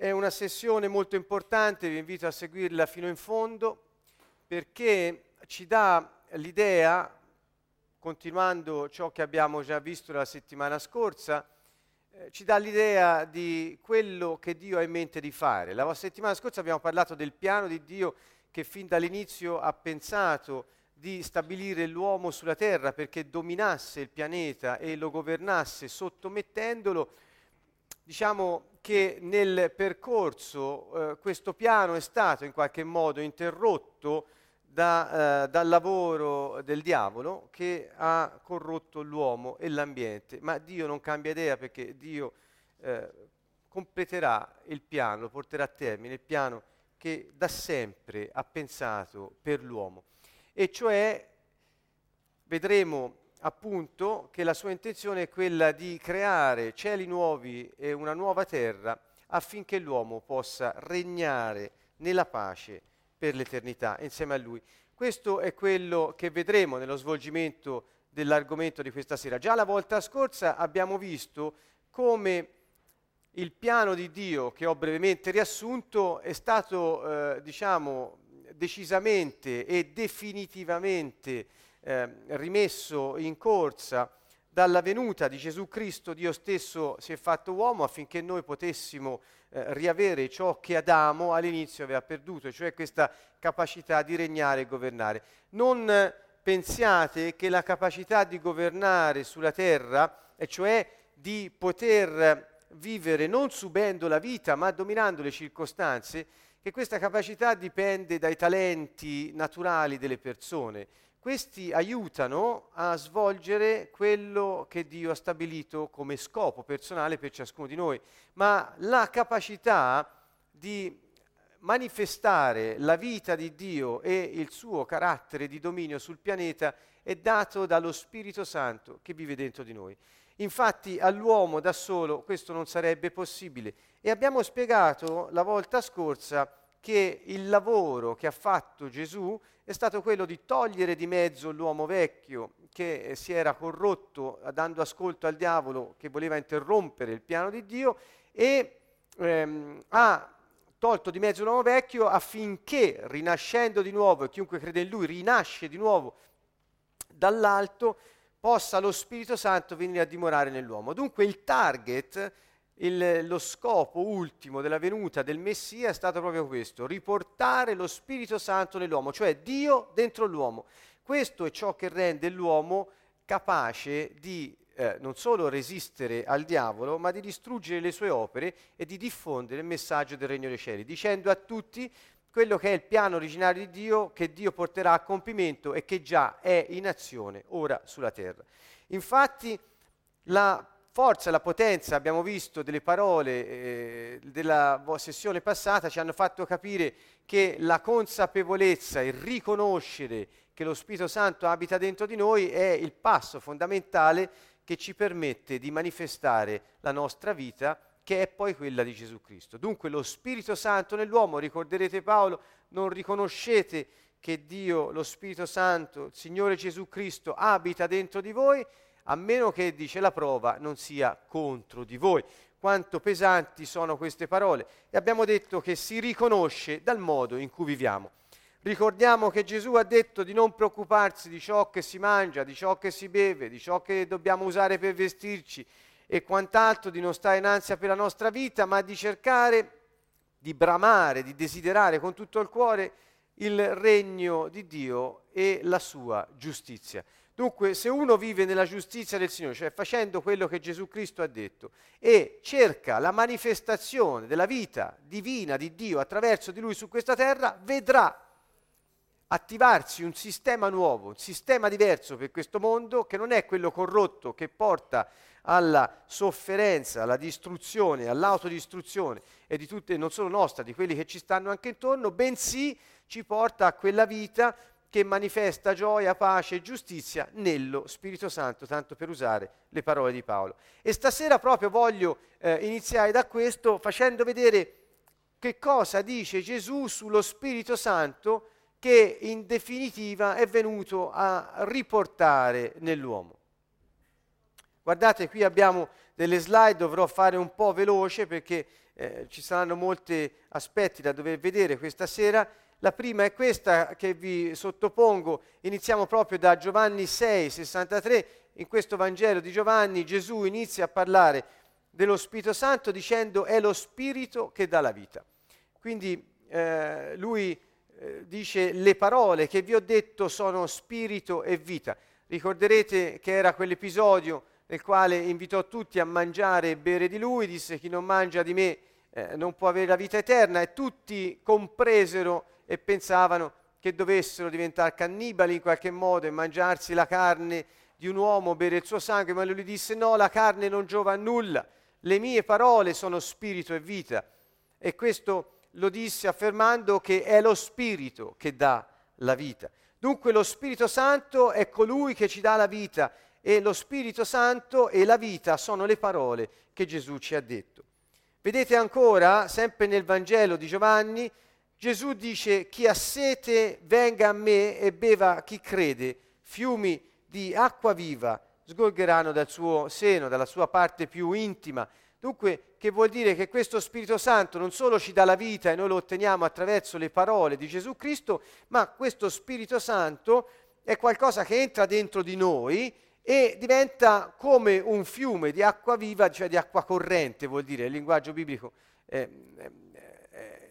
È una sessione molto importante, vi invito a seguirla fino in fondo perché ci dà l'idea, continuando ciò che abbiamo già visto la settimana scorsa, eh, ci dà l'idea di quello che Dio ha in mente di fare. La settimana scorsa abbiamo parlato del piano di Dio che fin dall'inizio ha pensato di stabilire l'uomo sulla terra perché dominasse il pianeta e lo governasse sottomettendolo, diciamo che nel percorso eh, questo piano è stato in qualche modo interrotto da, eh, dal lavoro del diavolo che ha corrotto l'uomo e l'ambiente, ma Dio non cambia idea perché Dio eh, completerà il piano, porterà a termine, il piano che da sempre ha pensato per l'uomo. E cioè vedremo appunto che la sua intenzione è quella di creare cieli nuovi e una nuova terra affinché l'uomo possa regnare nella pace per l'eternità insieme a lui. Questo è quello che vedremo nello svolgimento dell'argomento di questa sera. Già la volta scorsa abbiamo visto come il piano di Dio, che ho brevemente riassunto, è stato, eh, diciamo, decisamente e definitivamente eh, rimesso in corsa dalla venuta di Gesù Cristo, Dio stesso si è fatto uomo affinché noi potessimo eh, riavere ciò che Adamo all'inizio aveva perduto, cioè questa capacità di regnare e governare. Non pensiate che la capacità di governare sulla terra, e cioè di poter vivere non subendo la vita ma dominando le circostanze, che questa capacità dipende dai talenti naturali delle persone. Questi aiutano a svolgere quello che Dio ha stabilito come scopo personale per ciascuno di noi, ma la capacità di manifestare la vita di Dio e il suo carattere di dominio sul pianeta è dato dallo Spirito Santo che vive dentro di noi. Infatti all'uomo da solo questo non sarebbe possibile e abbiamo spiegato la volta scorsa che il lavoro che ha fatto Gesù è stato quello di togliere di mezzo l'uomo vecchio che si era corrotto dando ascolto al diavolo che voleva interrompere il piano di Dio e ehm, ha tolto di mezzo l'uomo vecchio affinché rinascendo di nuovo e chiunque crede in lui rinasce di nuovo dall'alto possa lo Spirito Santo venire a dimorare nell'uomo. Dunque il target il, lo scopo ultimo della venuta del Messia è stato proprio questo, riportare lo Spirito Santo nell'uomo, cioè Dio dentro l'uomo. Questo è ciò che rende l'uomo capace di eh, non solo resistere al diavolo, ma di distruggere le sue opere e di diffondere il messaggio del Regno dei Cieli, dicendo a tutti quello che è il piano originario di Dio che Dio porterà a compimento e che già è in azione ora sulla terra. Infatti la forza, la potenza, abbiamo visto delle parole eh, della sessione passata, ci hanno fatto capire che la consapevolezza, il riconoscere che lo Spirito Santo abita dentro di noi è il passo fondamentale che ci permette di manifestare la nostra vita che è poi quella di Gesù Cristo. Dunque lo Spirito Santo nell'uomo, ricorderete Paolo, non riconoscete che Dio, lo Spirito Santo, il Signore Gesù Cristo abita dentro di voi, a meno che, dice la prova, non sia contro di voi. Quanto pesanti sono queste parole. E abbiamo detto che si riconosce dal modo in cui viviamo. Ricordiamo che Gesù ha detto di non preoccuparsi di ciò che si mangia, di ciò che si beve, di ciò che dobbiamo usare per vestirci e quant'altro, di non stare in ansia per la nostra vita, ma di cercare di bramare, di desiderare con tutto il cuore il regno di Dio e la sua giustizia. Dunque, se uno vive nella giustizia del Signore, cioè facendo quello che Gesù Cristo ha detto, e cerca la manifestazione della vita divina di Dio attraverso di lui su questa terra, vedrà attivarsi un sistema nuovo, un sistema diverso per questo mondo che non è quello corrotto che porta alla sofferenza, alla distruzione, all'autodistruzione e di tutte, non solo nostra, di quelli che ci stanno anche intorno, bensì ci porta a quella vita che manifesta gioia, pace e giustizia nello Spirito Santo, tanto per usare le parole di Paolo. E stasera proprio voglio eh, iniziare da questo facendo vedere che cosa dice Gesù sullo Spirito Santo che in definitiva è venuto a riportare nell'uomo. Guardate, qui abbiamo delle slide, dovrò fare un po' veloce perché eh, ci saranno molti aspetti da dover vedere questa sera. La prima è questa che vi sottopongo, iniziamo proprio da Giovanni 6, 63, in questo Vangelo di Giovanni Gesù inizia a parlare dello Spirito Santo dicendo è lo Spirito che dà la vita. Quindi eh, lui eh, dice le parole che vi ho detto sono spirito e vita. Ricorderete che era quell'episodio nel quale invitò tutti a mangiare e bere di lui, disse chi non mangia di me eh, non può avere la vita eterna e tutti compresero e pensavano che dovessero diventare cannibali in qualche modo e mangiarsi la carne di un uomo, bere il suo sangue, ma lui disse no, la carne non giova a nulla, le mie parole sono spirito e vita. E questo lo disse affermando che è lo Spirito che dà la vita. Dunque lo Spirito Santo è colui che ci dà la vita e lo Spirito Santo e la vita sono le parole che Gesù ci ha detto. Vedete ancora, sempre nel Vangelo di Giovanni, Gesù dice chi ha sete venga a me e beva chi crede, fiumi di acqua viva sgorgeranno dal suo seno, dalla sua parte più intima. Dunque, che vuol dire che questo Spirito Santo non solo ci dà la vita e noi lo otteniamo attraverso le parole di Gesù Cristo, ma questo Spirito Santo è qualcosa che entra dentro di noi e diventa come un fiume di acqua viva, cioè di acqua corrente, vuol dire, il linguaggio biblico è, è,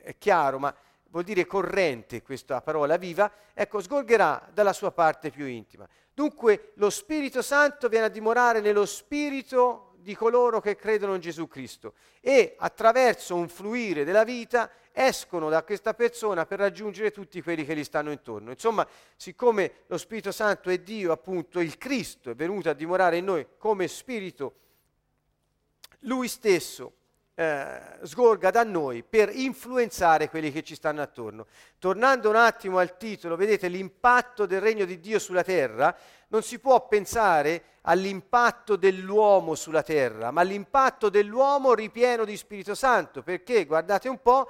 è chiaro, ma vuol dire corrente questa parola viva, ecco, sgorgerà dalla sua parte più intima. Dunque lo Spirito Santo viene a dimorare nello spirito di coloro che credono in Gesù Cristo e attraverso un fluire della vita escono da questa persona per raggiungere tutti quelli che gli stanno intorno. Insomma, siccome lo Spirito Santo è Dio, appunto, il Cristo è venuto a dimorare in noi come Spirito, lui stesso eh, sgorga da noi per influenzare quelli che ci stanno attorno. Tornando un attimo al titolo, vedete l'impatto del regno di Dio sulla terra, non si può pensare all'impatto dell'uomo sulla terra, ma all'impatto dell'uomo ripieno di Spirito Santo, perché guardate un po',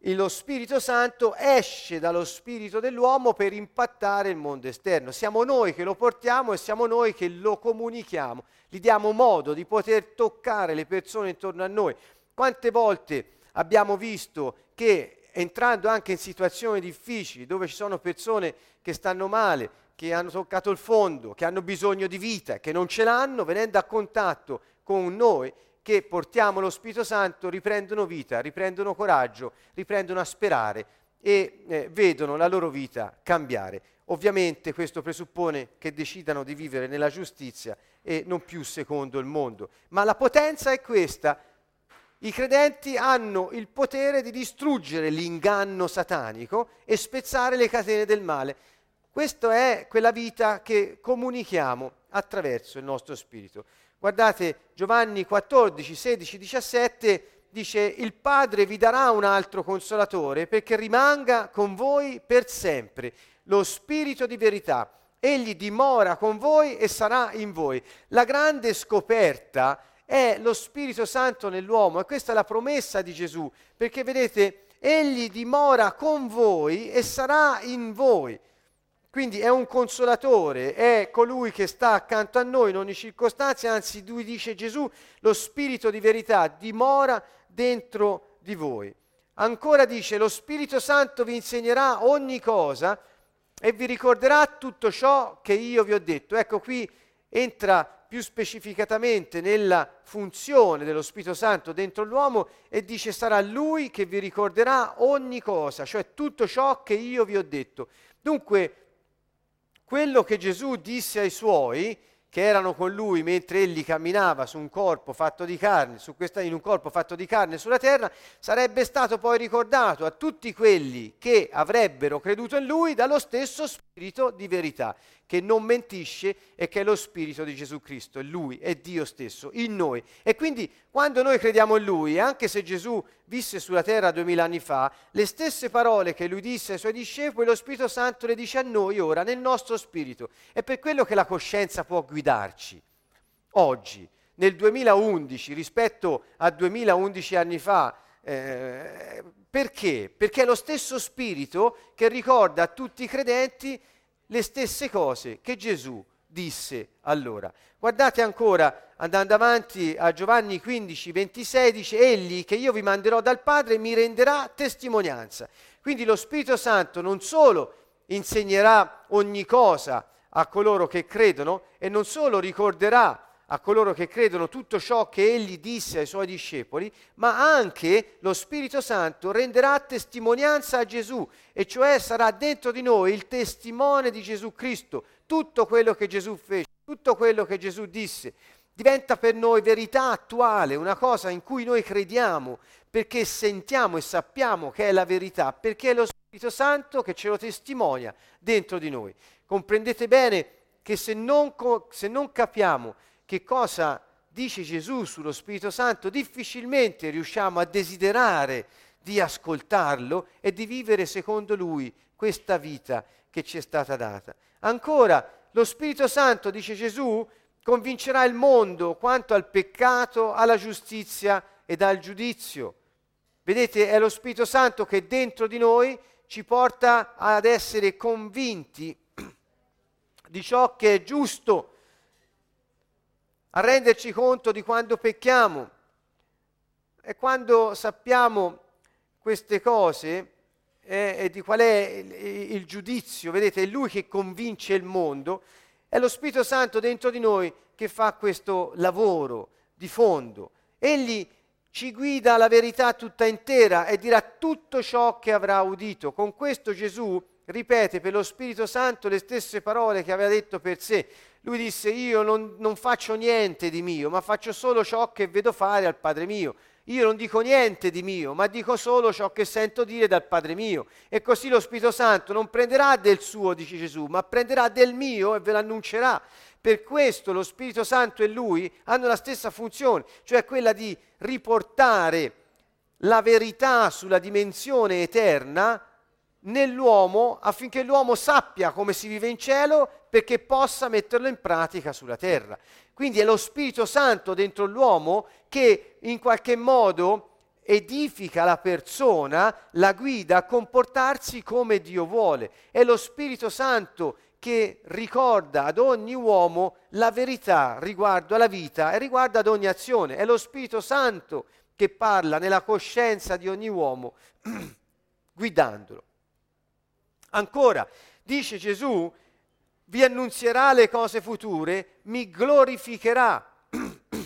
lo Spirito Santo esce dallo spirito dell'uomo per impattare il mondo esterno. Siamo noi che lo portiamo e siamo noi che lo comunichiamo, gli diamo modo di poter toccare le persone intorno a noi. Quante volte abbiamo visto che entrando anche in situazioni difficili, dove ci sono persone che stanno male, che hanno toccato il fondo, che hanno bisogno di vita, che non ce l'hanno, venendo a contatto con noi, che portiamo lo Spirito Santo, riprendono vita, riprendono coraggio, riprendono a sperare e eh, vedono la loro vita cambiare. Ovviamente questo presuppone che decidano di vivere nella giustizia e non più secondo il mondo. Ma la potenza è questa. I credenti hanno il potere di distruggere l'inganno satanico e spezzare le catene del male. Questa è quella vita che comunichiamo attraverso il nostro spirito. Guardate Giovanni 14, 16, 17 dice il Padre vi darà un altro consolatore perché rimanga con voi per sempre, lo Spirito di verità. Egli dimora con voi e sarà in voi. La grande scoperta è lo Spirito Santo nell'uomo e questa è la promessa di Gesù, perché vedete, egli dimora con voi e sarà in voi. Quindi è un consolatore, è colui che sta accanto a noi in ogni circostanza, anzi lui dice Gesù, lo spirito di verità dimora dentro di voi. Ancora dice, lo Spirito Santo vi insegnerà ogni cosa e vi ricorderà tutto ciò che io vi ho detto. Ecco qui entra più specificatamente nella funzione dello Spirito Santo dentro l'uomo e dice sarà lui che vi ricorderà ogni cosa, cioè tutto ciò che io vi ho detto. Dunque quello che Gesù disse ai suoi, che erano con lui mentre egli camminava su un corpo fatto di carne, questa, in un corpo fatto di carne sulla terra, sarebbe stato poi ricordato a tutti quelli che avrebbero creduto in lui dallo stesso spirito di verità che non mentisce e che è lo Spirito di Gesù Cristo, e Lui è Dio stesso in noi. E quindi quando noi crediamo in Lui, anche se Gesù visse sulla terra duemila anni fa, le stesse parole che Lui disse ai Suoi discepoli, lo Spirito Santo le dice a noi ora nel nostro spirito. È per quello che la coscienza può guidarci. Oggi, nel 2011, rispetto a 2011 anni fa, eh, perché? Perché è lo stesso Spirito che ricorda a tutti i credenti le stesse cose che Gesù disse allora. Guardate ancora, andando avanti a Giovanni 15, 26, dice, Egli che io vi manderò dal Padre mi renderà testimonianza. Quindi lo Spirito Santo non solo insegnerà ogni cosa a coloro che credono e non solo ricorderà a coloro che credono tutto ciò che egli disse ai suoi discepoli, ma anche lo Spirito Santo renderà testimonianza a Gesù, e cioè sarà dentro di noi il testimone di Gesù Cristo, tutto quello che Gesù fece, tutto quello che Gesù disse. Diventa per noi verità attuale, una cosa in cui noi crediamo, perché sentiamo e sappiamo che è la verità, perché è lo Spirito Santo che ce lo testimonia dentro di noi. Comprendete bene che se non, se non capiamo che cosa dice Gesù sullo Spirito Santo, difficilmente riusciamo a desiderare di ascoltarlo e di vivere secondo lui questa vita che ci è stata data. Ancora, lo Spirito Santo, dice Gesù, convincerà il mondo quanto al peccato, alla giustizia ed al giudizio. Vedete, è lo Spirito Santo che dentro di noi ci porta ad essere convinti di ciò che è giusto, a renderci conto di quando pecchiamo. E quando sappiamo queste cose eh, di qual è il, il giudizio, vedete, è Lui che convince il mondo, è lo Spirito Santo dentro di noi che fa questo lavoro di fondo. Egli ci guida alla verità tutta intera e dirà tutto ciò che avrà udito. Con questo Gesù ripete per lo Spirito Santo le stesse parole che aveva detto per sé. Lui disse, io non, non, faccio niente di mio, ma faccio solo ciò che vedo fare al Padre mio. Io non dico niente di mio, ma dico solo ciò che sento dire dal Padre mio. E così lo Spirito Santo non prenderà del suo, dice Gesù, ma prenderà del mio e ve l'annuncerà. Per questo lo Spirito Santo e Lui hanno la stessa funzione, cioè quella di riportare la verità sulla dimensione eterna nell'uomo affinché l'uomo sappia come si vive in cielo perché possa metterlo in pratica sulla terra. Quindi è lo Spirito Santo dentro l'uomo che in qualche modo edifica la persona, la guida a comportarsi come Dio vuole. È lo Spirito Santo che ricorda ad ogni uomo la verità riguardo alla vita e riguardo ad ogni azione. È lo Spirito Santo che parla nella coscienza di ogni uomo, guidandolo. Ancora, dice Gesù, vi annunzierà le cose future, mi glorificherà.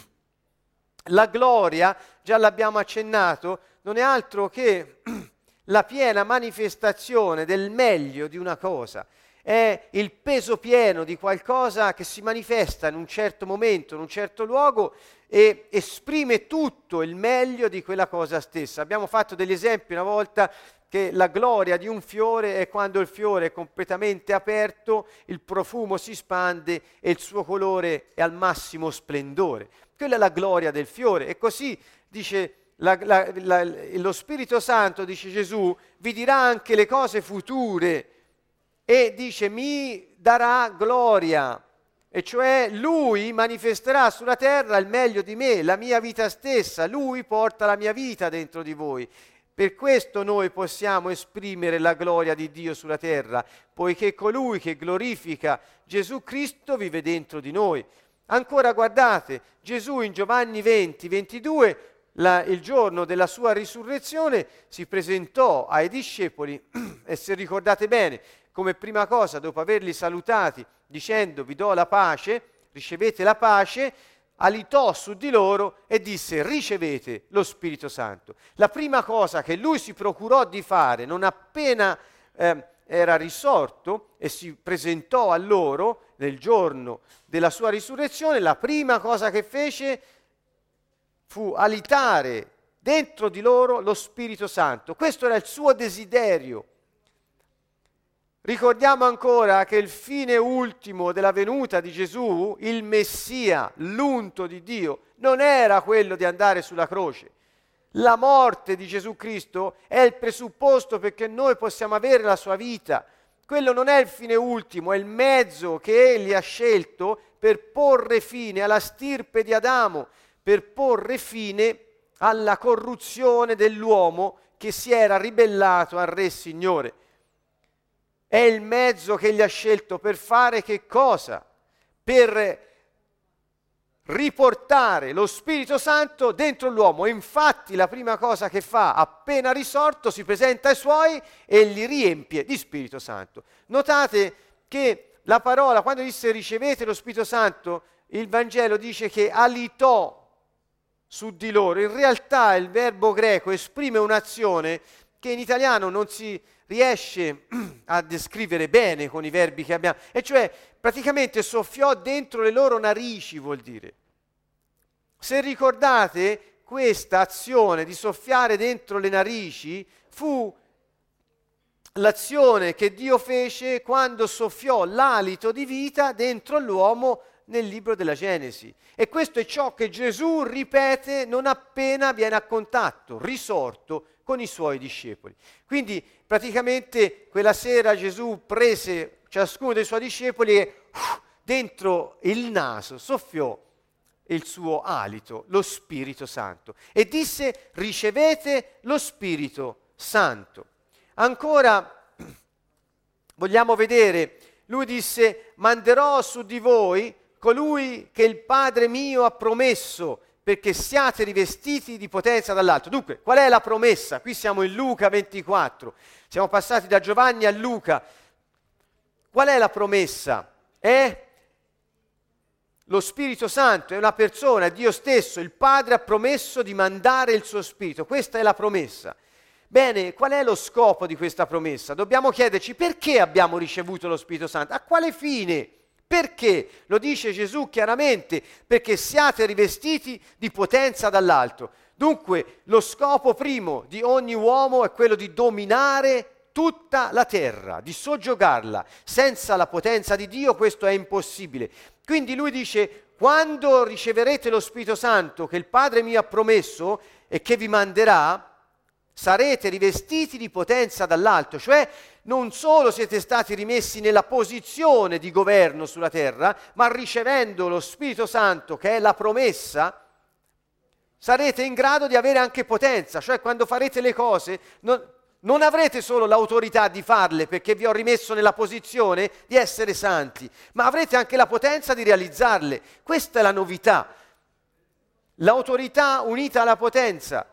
la gloria, già l'abbiamo accennato, non è altro che la piena manifestazione del meglio di una cosa. È il peso pieno di qualcosa che si manifesta in un certo momento, in un certo luogo e esprime tutto il meglio di quella cosa stessa. Abbiamo fatto degli esempi una volta che la gloria di un fiore è quando il fiore è completamente aperto, il profumo si spande e il suo colore è al massimo splendore. Quella è la gloria del fiore e così dice la, la, la, lo Spirito Santo, dice Gesù, vi dirà anche le cose future e dice mi darà gloria. E cioè lui manifesterà sulla terra il meglio di me, la mia vita stessa, lui porta la mia vita dentro di voi. Per questo noi possiamo esprimere la gloria di Dio sulla terra, poiché colui che glorifica Gesù Cristo vive dentro di noi. Ancora guardate, Gesù in Giovanni 20, 22, la, il giorno della sua risurrezione, si presentò ai discepoli e se ricordate bene, come prima cosa, dopo averli salutati dicendo vi do la pace, ricevete la pace, alitò su di loro e disse ricevete lo Spirito Santo. La prima cosa che lui si procurò di fare non appena eh, era risorto e si presentò a loro nel giorno della sua risurrezione, la prima cosa che fece fu alitare dentro di loro lo Spirito Santo. Questo era il suo desiderio Ricordiamo ancora che il fine ultimo della venuta di Gesù, il Messia, l'unto di Dio, non era quello di andare sulla croce. La morte di Gesù Cristo è il presupposto perché noi possiamo avere la sua vita. Quello non è il fine ultimo, è il mezzo che Egli ha scelto per porre fine alla stirpe di Adamo, per porre fine alla corruzione dell'uomo che si era ribellato al Re Signore. È il mezzo che egli ha scelto per fare che cosa? per riportare lo Spirito Santo dentro l'uomo. Infatti la prima cosa che fa appena risorto si presenta ai suoi e li riempie di Spirito Santo. Notate che la parola, quando disse ricevete lo Spirito Santo, il Vangelo dice che alitò su di loro. In realtà il verbo greco esprime un'azione che in italiano non si riesce a descrivere bene con i verbi che abbiamo, e cioè praticamente soffiò dentro le loro narici, vuol dire. Se ricordate, questa azione di soffiare dentro le narici fu l'azione che Dio fece quando soffiò l'alito di vita dentro l'uomo nel libro della Genesi. E questo è ciò che Gesù ripete non appena viene a contatto, risorto con i suoi discepoli. Quindi praticamente quella sera Gesù prese ciascuno dei suoi discepoli e uh, dentro il naso soffiò il suo alito, lo Spirito Santo, e disse ricevete lo Spirito Santo. Ancora vogliamo vedere, lui disse manderò su di voi colui che il Padre mio ha promesso perché siate rivestiti di potenza dall'alto. Dunque, qual è la promessa? Qui siamo in Luca 24, siamo passati da Giovanni a Luca. Qual è la promessa? È lo Spirito Santo, è una persona, Dio stesso, il Padre ha promesso di mandare il suo Spirito, questa è la promessa. Bene, qual è lo scopo di questa promessa? Dobbiamo chiederci perché abbiamo ricevuto lo Spirito Santo, a quale fine? Perché? Lo dice Gesù chiaramente, perché siate rivestiti di potenza dall'alto. Dunque, lo scopo primo di ogni uomo è quello di dominare tutta la terra, di soggiogarla. Senza la potenza di Dio questo è impossibile. Quindi lui dice, quando riceverete lo Spirito Santo che il Padre mi ha promesso e che vi manderà, sarete rivestiti di potenza dall'alto, cioè non solo siete stati rimessi nella posizione di governo sulla terra, ma ricevendo lo Spirito Santo, che è la promessa, sarete in grado di avere anche potenza, cioè quando farete le cose non, non avrete solo l'autorità di farle perché vi ho rimesso nella posizione di essere santi, ma avrete anche la potenza di realizzarle. Questa è la novità. L'autorità unita alla potenza.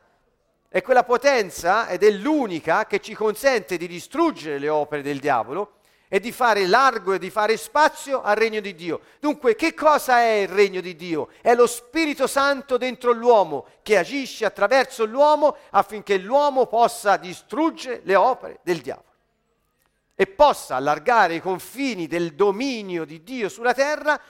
E quella potenza ed è l'unica che ci consente di distruggere le opere del diavolo e di fare largo e di fare spazio al regno di Dio. Dunque, che cosa è il regno di Dio? È lo Spirito Santo dentro l'uomo che agisce attraverso l'uomo affinché l'uomo possa distruggere le opere del diavolo e possa allargare i confini del dominio di Dio sulla terra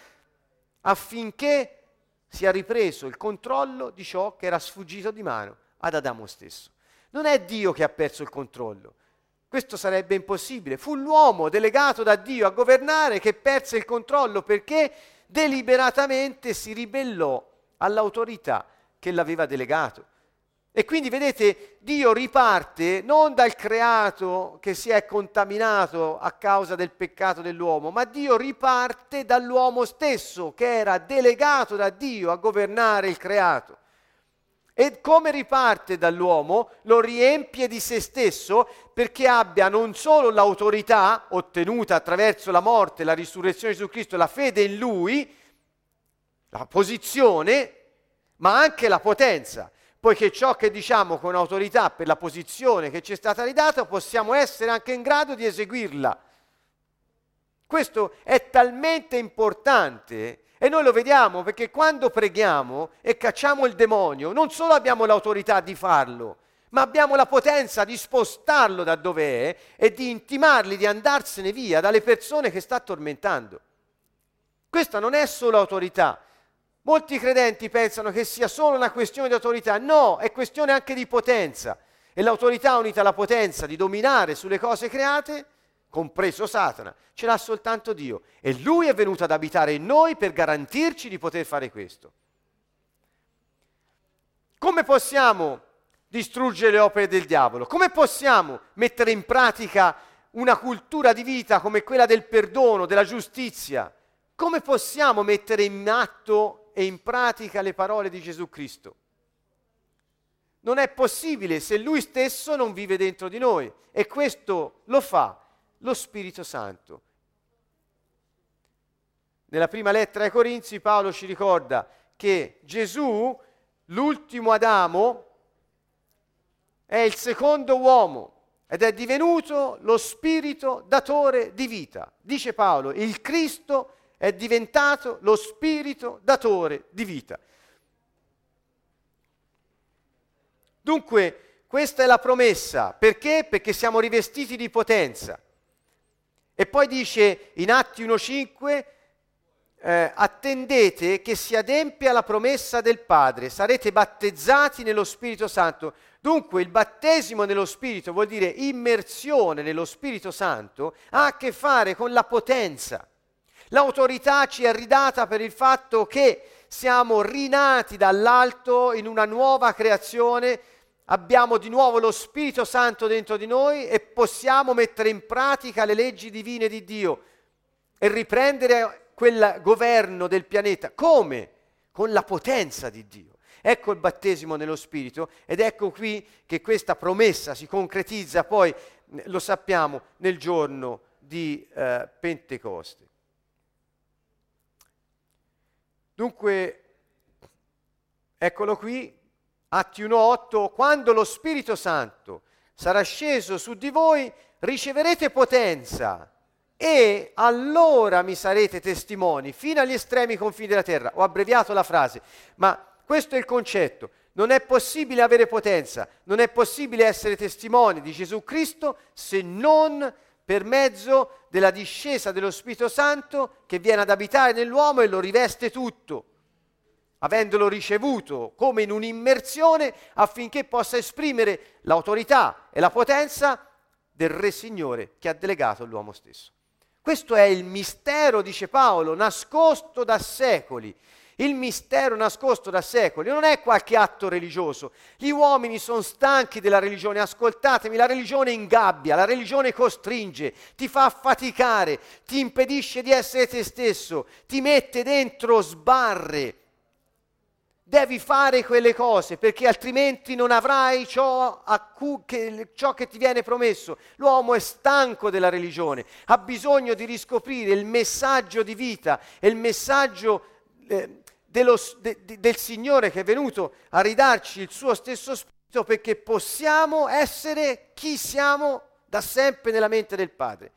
affinché sia ripreso il controllo di ciò che era sfuggito di mano ad Adamo stesso. Non è Dio che ha perso il controllo. Questo sarebbe impossibile. Fu l'uomo delegato da Dio a governare che perse il controllo perché deliberatamente si ribellò all'autorità che l'aveva delegato. E quindi vedete, Dio riparte non dal creato che si è contaminato a causa del peccato dell'uomo, ma Dio riparte dall'uomo stesso che era delegato da Dio a governare il creato. E come riparte dall'uomo? Lo riempie di se stesso perché abbia non solo l'autorità ottenuta attraverso la morte, la risurrezione di Gesù Cristo, la fede in Lui, la posizione, ma anche la potenza. Poiché ciò che diciamo con autorità per la posizione che ci è stata ridata, possiamo essere anche in grado di eseguirla. Questo è talmente importante e noi lo vediamo perché quando preghiamo e cacciamo il demonio, non solo abbiamo l'autorità di farlo, ma abbiamo la potenza di spostarlo da dove è e di intimargli di andarsene via dalle persone che sta tormentando. Questa non è solo autorità. Molti credenti pensano che sia solo una questione di autorità. No, è questione anche di potenza. E l'autorità unita alla potenza di dominare sulle cose create compreso Satana, ce l'ha soltanto Dio e Lui è venuto ad abitare in noi per garantirci di poter fare questo. Come possiamo distruggere le opere del diavolo? Come possiamo mettere in pratica una cultura di vita come quella del perdono, della giustizia? Come possiamo mettere in atto e in pratica le parole di Gesù Cristo? Non è possibile se Lui stesso non vive dentro di noi e questo lo fa lo Spirito Santo. nella prima lettera ai Corinzi Paolo ci ricorda che Gesù, l'ultimo Adamo, è il secondo uomo ed è divenuto lo spirito datore di vita. Dice Paolo, il Cristo è diventato lo spirito datore di vita. Dunque, questa è la promessa. Perché? Perché siamo rivestiti di potenza. E poi dice in Atti 1.5, eh, attendete che si adempia la promessa del Padre, sarete battezzati nello Spirito Santo. Dunque il battesimo nello Spirito vuol dire immersione nello Spirito Santo, ha a che fare con la potenza. L'autorità ci è ridata per il fatto che siamo rinati dall'alto in una nuova creazione abbiamo di nuovo lo Spirito Santo dentro di noi e possiamo mettere in pratica le leggi divine di Dio e riprendere quel governo del pianeta. Come? Con la potenza di Dio. Ecco il battesimo nello Spirito ed ecco qui che questa promessa si concretizza poi, lo sappiamo, nel giorno di eh, Pentecoste. Dunque, eccolo qui, Atti 1.8, quando lo Spirito Santo sarà sceso su di voi, riceverete potenza e allora mi sarete testimoni fino agli estremi confini della terra. Ho abbreviato la frase, ma questo è il concetto. Non è possibile avere potenza, non è possibile essere testimoni di Gesù Cristo se non per mezzo della discesa dello Spirito Santo che viene ad abitare nell'uomo e lo riveste tutto avendolo ricevuto come in un'immersione affinché possa esprimere l'autorità e la potenza del Re Signore che ha delegato l'uomo stesso. Questo è il mistero, dice Paolo, nascosto da secoli. Il mistero nascosto da secoli non è qualche atto religioso. Gli uomini sono stanchi della religione. Ascoltatemi, la religione ingabbia, la religione costringe, ti fa faticare, ti impedisce di essere te stesso, ti mette dentro sbarre, devi fare quelle cose perché altrimenti non avrai ciò, cu- che, ciò, che, ti viene promesso. L'uomo è stanco della religione, ha bisogno di riscoprire il messaggio di vita e il messaggio eh, dello, de, de, del Signore che è venuto a ridarci il suo stesso spirito perché possiamo essere chi siamo da sempre nella mente del Padre.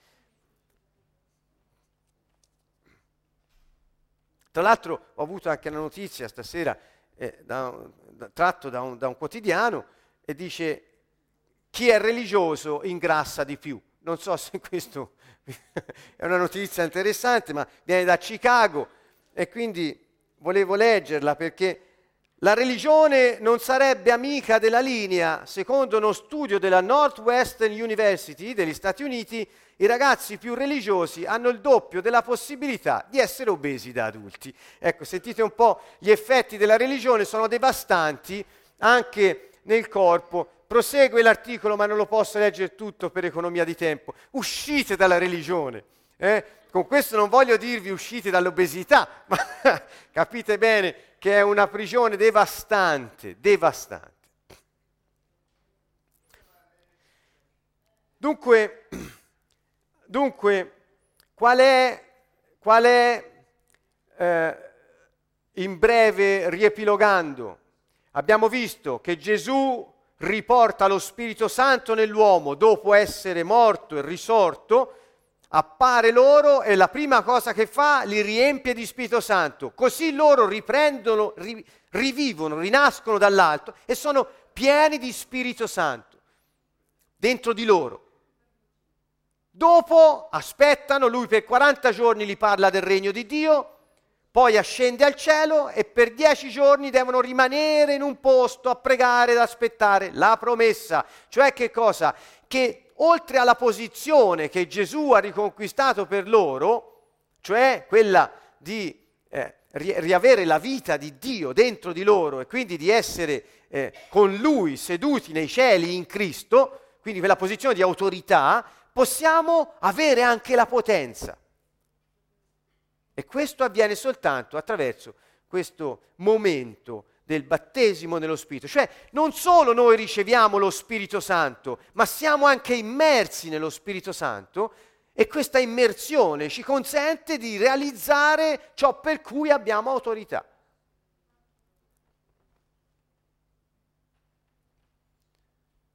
Tra l'altro ho avuto anche la notizia stasera eh, da, da, tratto da un, da un quotidiano e dice chi è religioso ingrassa di più. Non so se questo è una notizia interessante, ma viene da Chicago e quindi volevo leggerla perché la religione non sarebbe amica della linea, secondo uno studio della Northwestern University degli Stati Uniti, i ragazzi più religiosi hanno il doppio della possibilità di essere obesi da adulti. Ecco, sentite un po', gli effetti della religione sono devastanti anche nel corpo. Prosegue l'articolo, ma non lo posso leggere tutto per economia di tempo. Uscite dalla religione. Eh? Con questo non voglio dirvi uscite dall'obesità, ma capite bene che è una prigione devastante, devastante. Dunque, Dunque, qual è, qual è eh, in breve riepilogando? Abbiamo visto che Gesù riporta lo Spirito Santo nell'uomo dopo essere morto e risorto, appare loro e la prima cosa che fa li riempie di Spirito Santo. Così loro riprendono, ri, rivivono, rinascono dall'alto e sono pieni di Spirito Santo dentro di loro. Dopo aspettano, lui per 40 giorni gli parla del regno di Dio, poi ascende al cielo e per dieci giorni devono rimanere in un posto a pregare ed aspettare la promessa. Cioè che cosa? Che oltre alla posizione che Gesù ha riconquistato per loro, cioè quella di eh, riavere la vita di Dio dentro di loro e quindi di essere eh, con Lui seduti nei cieli in Cristo, quindi quella posizione di autorità, possiamo avere anche la potenza. E questo avviene soltanto attraverso questo momento del battesimo nello Spirito. Cioè non solo noi riceviamo lo Spirito Santo, ma siamo anche immersi nello Spirito Santo E questa immersione ci consente di realizzare ciò per cui abbiamo autorità.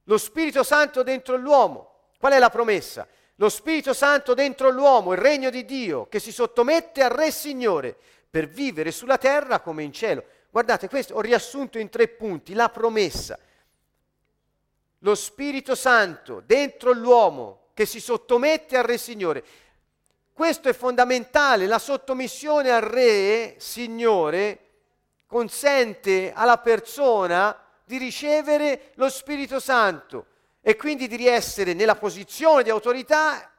Lo Spirito Santo dentro l'uomo. Qual è la promessa? Lo Spirito Santo dentro l'uomo, il regno di Dio, che si sottomette al Re Signore per vivere sulla terra come in cielo. Guardate, questo ho riassunto in tre punti, la promessa. Lo Spirito Santo dentro l'uomo che si sottomette al Re Signore. Questo è fondamentale, la sottomissione al Re Signore consente alla persona di ricevere lo Spirito Santo e quindi di essere nella posizione di autorità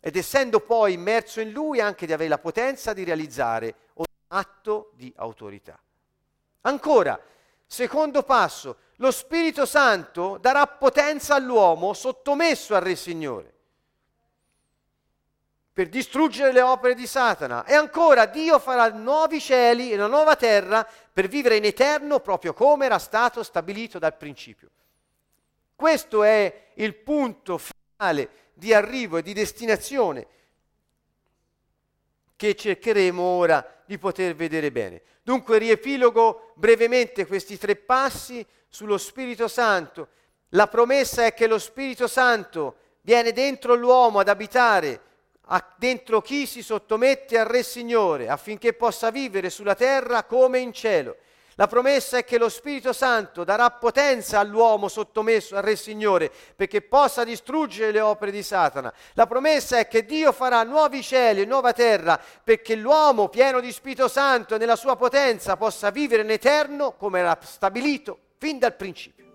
ed essendo poi immerso in Lui anche di avere la potenza di realizzare un atto di autorità. Ancora, secondo passo, lo Spirito Santo darà potenza all'uomo sottomesso al Re Signore per distruggere le opere di Satana. E ancora Dio farà nuovi cieli e una nuova terra per vivere in eterno proprio come era stato stabilito dal principio. Questo è il punto finale di arrivo e di destinazione che cercheremo ora di poter vedere bene. Dunque riepilogo brevemente questi tre passi sullo Spirito Santo. La promessa è che lo Spirito Santo viene dentro l'uomo ad abitare dentro chi si sottomette al Re Signore affinché possa vivere sulla terra come in cielo. La promessa è che lo Spirito Santo darà potenza all'uomo sottomesso al Re Signore perché possa distruggere le opere di Satana. La promessa è che Dio farà nuovi cieli e nuova terra perché l'uomo pieno di Spirito Santo e nella sua potenza possa vivere in eterno come era stabilito fin dal principio.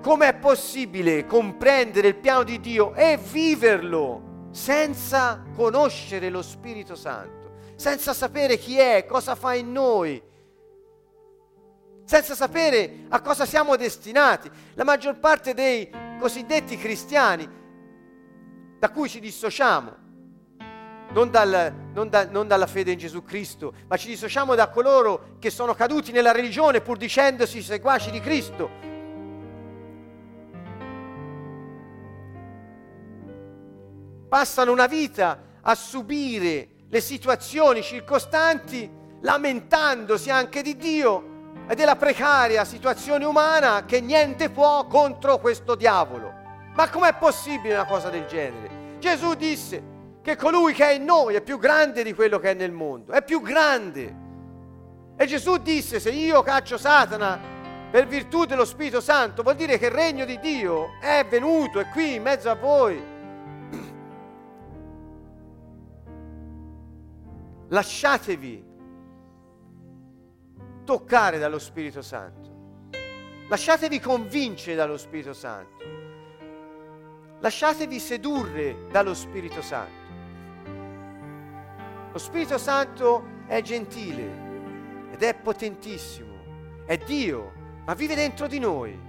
Com'è possibile comprendere il piano di Dio e viverlo senza conoscere lo Spirito Santo, senza sapere chi è, cosa fa in noi, senza sapere a cosa siamo destinati? La maggior parte dei cosiddetti cristiani da cui ci dissociamo, non, dal, non, da, non, dalla fede in Gesù Cristo, ma ci dissociamo da coloro che sono caduti nella religione pur dicendosi seguaci di Cristo passano una vita a subire le situazioni circostanti lamentandosi anche di Dio e della precaria situazione umana che niente può contro questo diavolo. Ma com'è possibile una cosa del genere? Gesù disse che colui che è in noi è più grande di quello che è nel mondo, è più grande. E Gesù disse se io caccio Satana per virtù dello Spirito Santo, vuol dire che il regno di Dio è venuto, è qui in mezzo a voi. Lasciatevi toccare dallo Spirito Santo. Lasciatevi convincere dallo Spirito Santo. Lasciatevi sedurre dallo Spirito Santo. Lo Spirito Santo è gentile ed è potentissimo, è Dio, ma vive dentro di noi.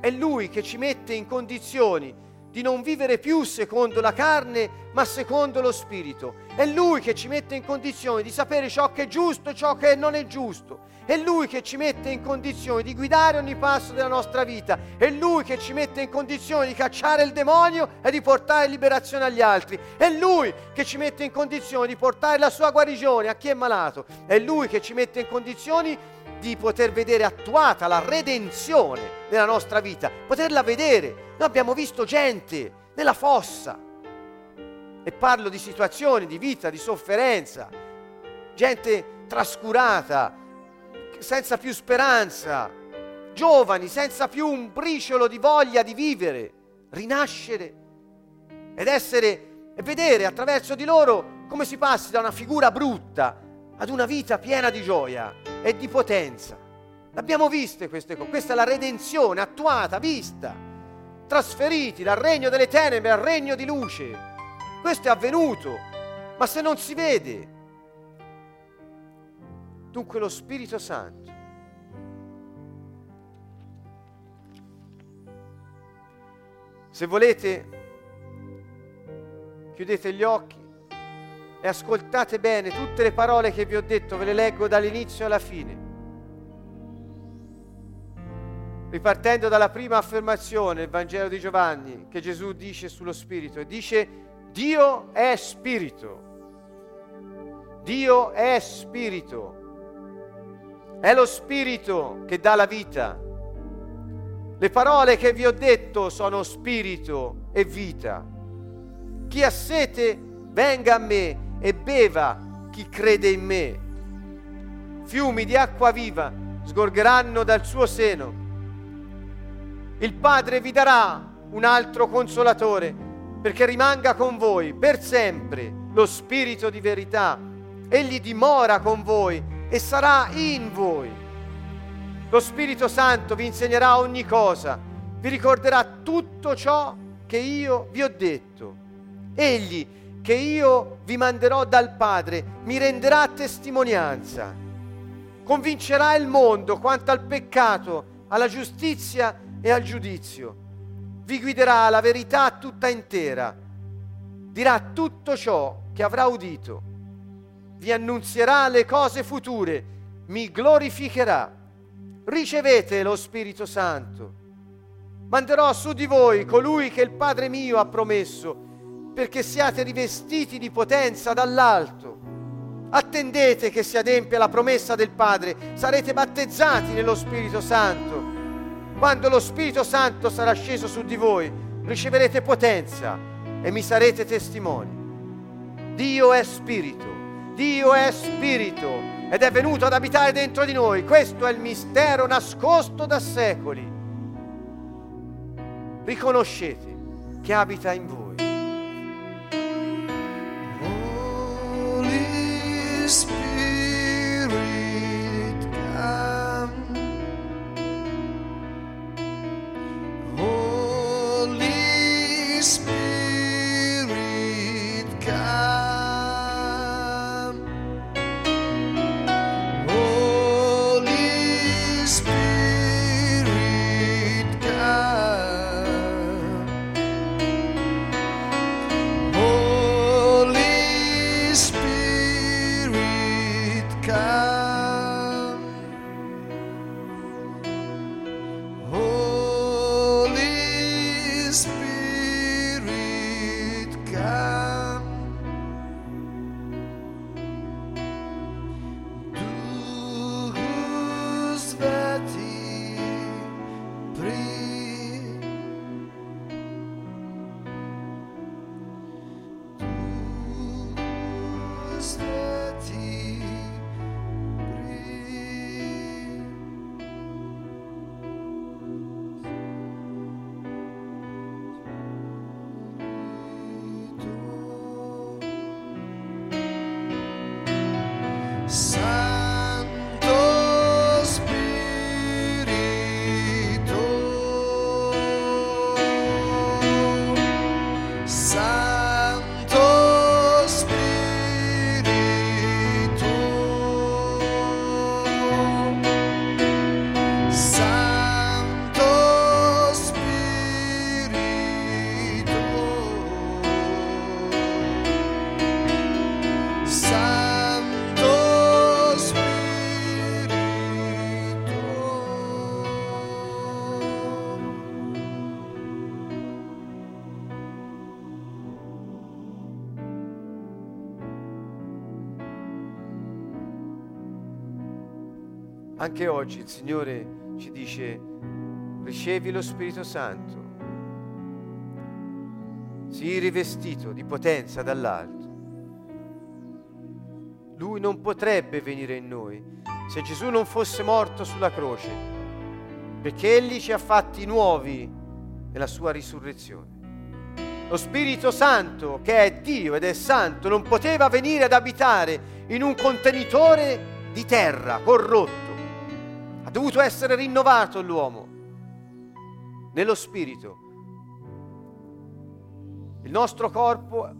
È Lui che ci mette in condizioni di non vivere più secondo la carne, ma secondo lo Spirito. È Lui che ci mette in condizione di sapere ciò che è giusto e ciò che non è giusto. È Lui che ci mette in condizione di guidare ogni passo della nostra vita. È Lui che ci mette in condizione di cacciare il demonio e di portare liberazione agli altri. È Lui che ci mette in condizione di portare la sua guarigione a chi è malato. È Lui che ci mette in condizioni di poter vedere attuata la redenzione nella nostra vita, poterla vedere. Noi abbiamo visto gente nella fossa e parlo di situazioni di vita, di sofferenza, gente trascurata, senza più speranza, giovani senza più un briciolo di voglia di vivere, rinascere ed essere e vedere attraverso di loro come si passi da una figura brutta ad una vita piena di gioia e di potenza. L'abbiamo viste queste cose, questa è la redenzione attuata, vista, trasferiti dal regno delle tenebre al regno di luce. Questo è avvenuto, ma se non si vede, dunque lo Spirito Santo Se volete, chiudete gli occhi e ascoltate bene tutte le parole che vi ho detto, ve le leggo dall'inizio alla fine. Ripartendo dalla prima affermazione, il Vangelo di Giovanni, che Gesù dice sullo Spirito, dice Dio è Spirito. Dio è Spirito. È lo Spirito che dà la vita. Le parole che vi ho detto sono Spirito e vita. Chi ha sete, venga a me e beva chi crede in me. Fiumi di acqua viva sgorgeranno dal suo seno. Il Padre vi darà un altro consolatore perché rimanga con voi per sempre lo Spirito di verità. Egli dimora con voi e sarà in voi. Lo Spirito Santo vi insegnerà ogni cosa, vi ricorderà tutto ciò che io vi ho detto. Egli, che io vi manderò dal Padre, mi renderà testimonianza. Convincerà il mondo quanto al peccato, alla giustizia e al giudizio vi guiderà alla verità tutta intera, dirà tutto ciò che avrà udito, vi annunzierà le cose future, mi glorificherà. Ricevete lo Spirito Santo. Manderò su di voi colui che il Padre mio ha promesso, perché siate rivestiti di potenza dall'alto. Attendete che si adempia la promessa del Padre, sarete battezzati nello Spirito Santo quando lo Spirito Santo sarà sceso su di voi, riceverete potenza e mi sarete testimoni. Dio è Spirito, Dio è Spirito ed è venuto ad abitare dentro di noi. Questo è il mistero nascosto da secoli. Riconoscete che abita in voi. Anche oggi il Signore ci dice, ricevi lo Spirito Santo, sii rivestito di potenza dall'alto. Lui non potrebbe venire in noi se Gesù non fosse morto sulla croce, perché Egli ci ha fatti nuovi nella sua risurrezione. Lo Spirito Santo, che è Dio ed è santo, non poteva venire ad abitare in un contenitore di terra corrotto dovuto essere rinnovato l'uomo nello spirito. Il nostro corpo è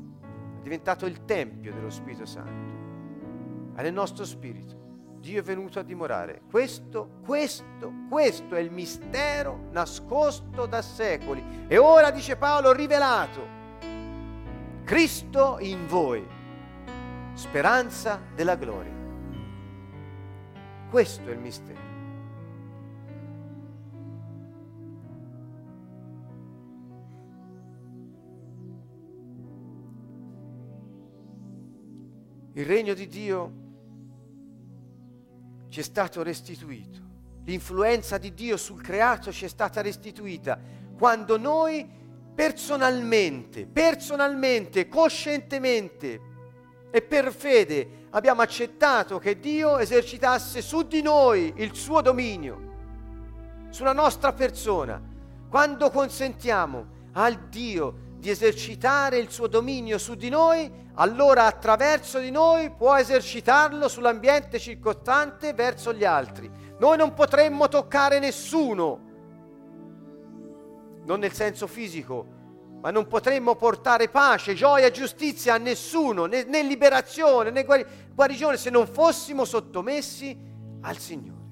diventato il tempio dello Spirito Santo, è nel nostro spirito. Dio è venuto a dimorare. Questo, questo, questo è il mistero nascosto da secoli. E ora, dice Paolo, rivelato. Cristo in voi, speranza della gloria. Questo è il mistero. Il regno di Dio ci è stato restituito. L'influenza di Dio sul creato ci è stata restituita quando noi personalmente, personalmente, coscientemente e per fede abbiamo accettato che Dio esercitasse su di noi il suo dominio, sulla nostra persona. Quando consentiamo al Dio di esercitare il suo dominio su di noi, allora attraverso di noi può esercitarlo sull'ambiente circostante verso gli altri. Noi non potremmo toccare nessuno, non nel senso fisico, ma non potremmo portare pace, gioia, giustizia a nessuno, né, né liberazione, né guarigione, se non fossimo sottomessi al Signore.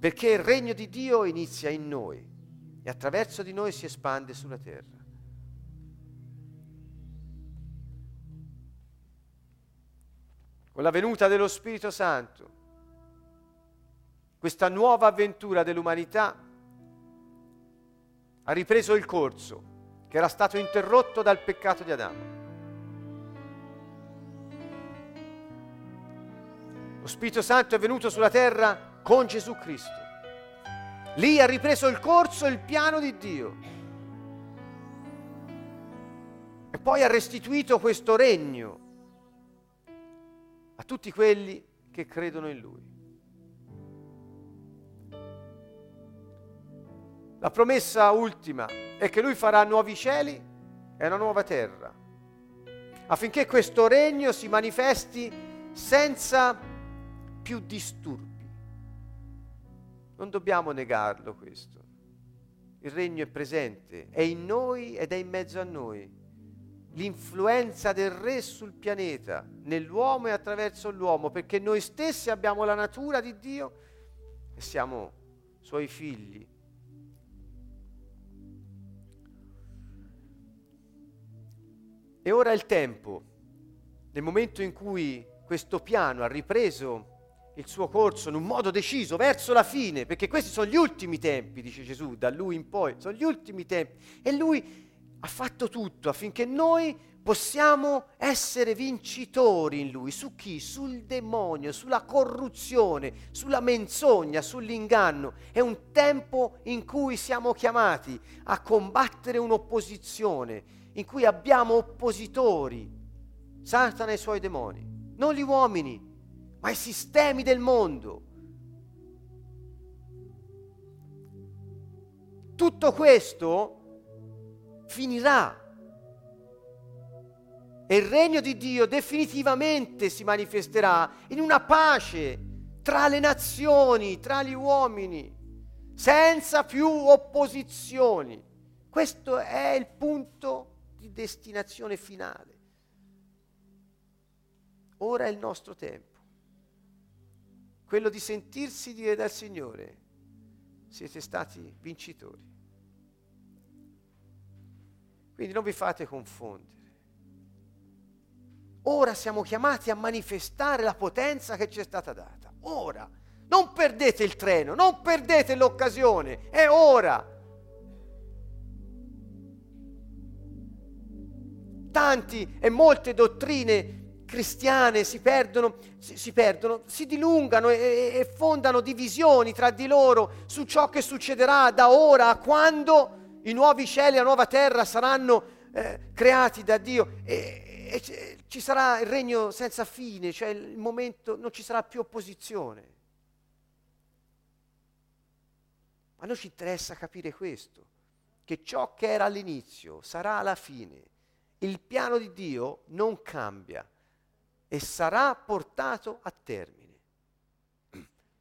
Perché il regno di Dio inizia in noi e attraverso di noi si espande sulla terra. Con la venuta dello Spirito Santo, questa nuova avventura dell'umanità ha ripreso il corso che era stato interrotto dal peccato di Adamo. Lo Spirito Santo è venuto sulla terra con Gesù Cristo. Lì ha ripreso il corso il piano di Dio. E poi ha restituito questo regno a tutti quelli che credono in Lui. La promessa ultima è che Lui farà nuovi cieli e una nuova terra, affinché questo regno si manifesti senza più disturbi. Non dobbiamo negarlo questo. Il regno è presente, è in noi ed è in mezzo a noi l'influenza del Re sul pianeta, nell'uomo e attraverso l'uomo, perché noi stessi abbiamo la natura di Dio e siamo suoi figli. E ora è il tempo, nel momento in cui questo piano ha ripreso il suo corso in un modo deciso verso la fine, perché questi sono gli ultimi tempi, dice Gesù, da lui in poi, sono gli ultimi tempi. E lui ha fatto tutto affinché noi possiamo essere vincitori in lui. Su chi? Sul demonio, sulla corruzione, sulla menzogna, sull'inganno. È un tempo in cui siamo chiamati a combattere un'opposizione, in cui abbiamo oppositori, Satana e i suoi demoni, non gli uomini, ma i sistemi del mondo. Tutto questo finirà. E il regno di Dio definitivamente si manifesterà in una pace tra le nazioni, tra gli uomini, senza più opposizioni. Questo è il punto di destinazione finale. Ora è il nostro tempo, quello di sentirsi dire dal Signore, siete stati vincitori. Quindi non vi fate confondere. Ora siamo chiamati a manifestare la potenza che ci è stata data. Ora. Non perdete il treno, non perdete l'occasione. È ora. Tanti e molte dottrine cristiane si perdono, si, si, perdono, si dilungano e, e fondano divisioni tra di loro su ciò che succederà da ora a quando i nuovi cieli e la nuova terra saranno eh, creati da Dio e, e, ci sarà il regno senza fine, cioè il momento, non ci sarà più opposizione. Ma noi ci interessa capire questo, che ciò che era all'inizio sarà alla fine. Il piano di Dio non cambia e sarà portato a termine.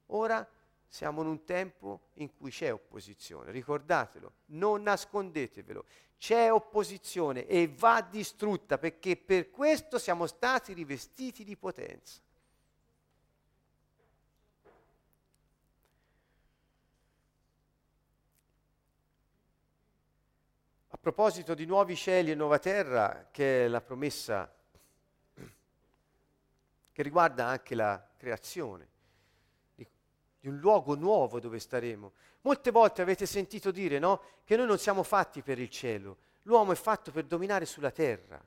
Ora siamo in un tempo in cui c'è opposizione, ricordatelo, non nascondetevelo, c'è opposizione e va distrutta perché per questo siamo stati rivestiti di potenza. A proposito di nuovi cieli e nuova terra, che è la promessa che riguarda anche la creazione, di un luogo nuovo dove staremo. Molte volte avete sentito dire no, che noi non siamo fatti per il cielo, l'uomo è fatto per dominare sulla terra.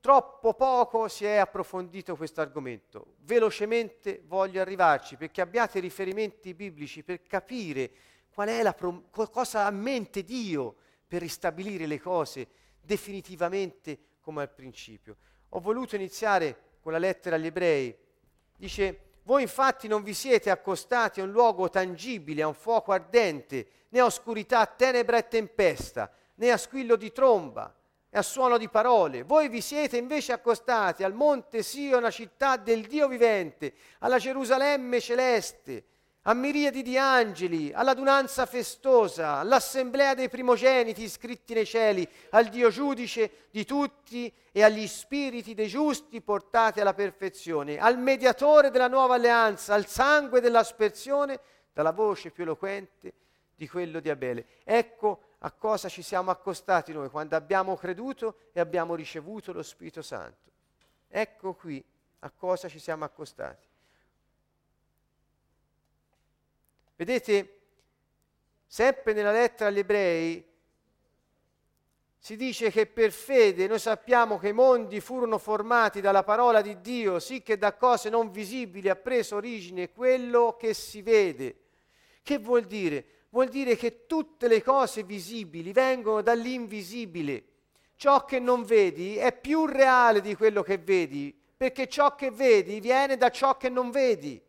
troppo poco si è approfondito questo argomento. Velocemente voglio arrivarci perché abbiate riferimenti biblici per capire qual è la prom- cosa ha a mente Dio per ristabilire le cose definitivamente come al principio. Ho voluto iniziare con la lettera agli ebrei. Dice, voi infatti non vi siete accostati a un luogo tangibile, a un fuoco ardente, né a oscurità, tenebra e tempesta, né a squillo di tromba e a suono di parole. Voi vi siete invece accostati al monte Sion, città del Dio vivente, alla Gerusalemme celeste, a miriadi di angeli, all'adunanza festosa, all'assemblea dei primogeniti iscritti nei cieli, al Dio giudice di tutti e agli spiriti dei giusti portati alla perfezione, al mediatore della nuova alleanza, al sangue dell'aspersione, dalla voce più eloquente di quello di Abele. Ecco a cosa ci siamo accostati noi quando abbiamo creduto e abbiamo ricevuto lo Spirito Santo. Ecco qui a cosa ci siamo accostati. Vedete, sempre nella lettera agli ebrei si dice che per fede noi sappiamo che i mondi furono formati dalla parola di Dio, sì che da cose non visibili ha preso origine quello che si vede. Che vuol dire? Vuol dire che tutte le cose visibili vengono dall'invisibile. Ciò che non vedi è più reale di quello che vedi, perché ciò che vedi viene da ciò che non vedi.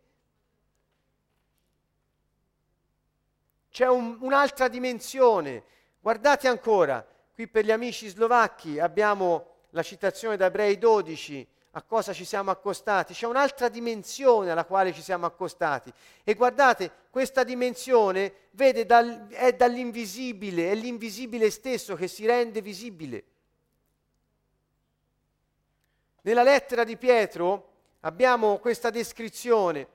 C'è un, un'altra dimensione. Guardate ancora, qui per gli amici slovacchi abbiamo la citazione da Ebrei 12, a cosa ci siamo accostati, c'è un'altra dimensione alla quale ci siamo accostati. E guardate, questa dimensione vede dal, è dall'invisibile, è l'invisibile stesso che si rende visibile. Nella lettera di Pietro abbiamo questa descrizione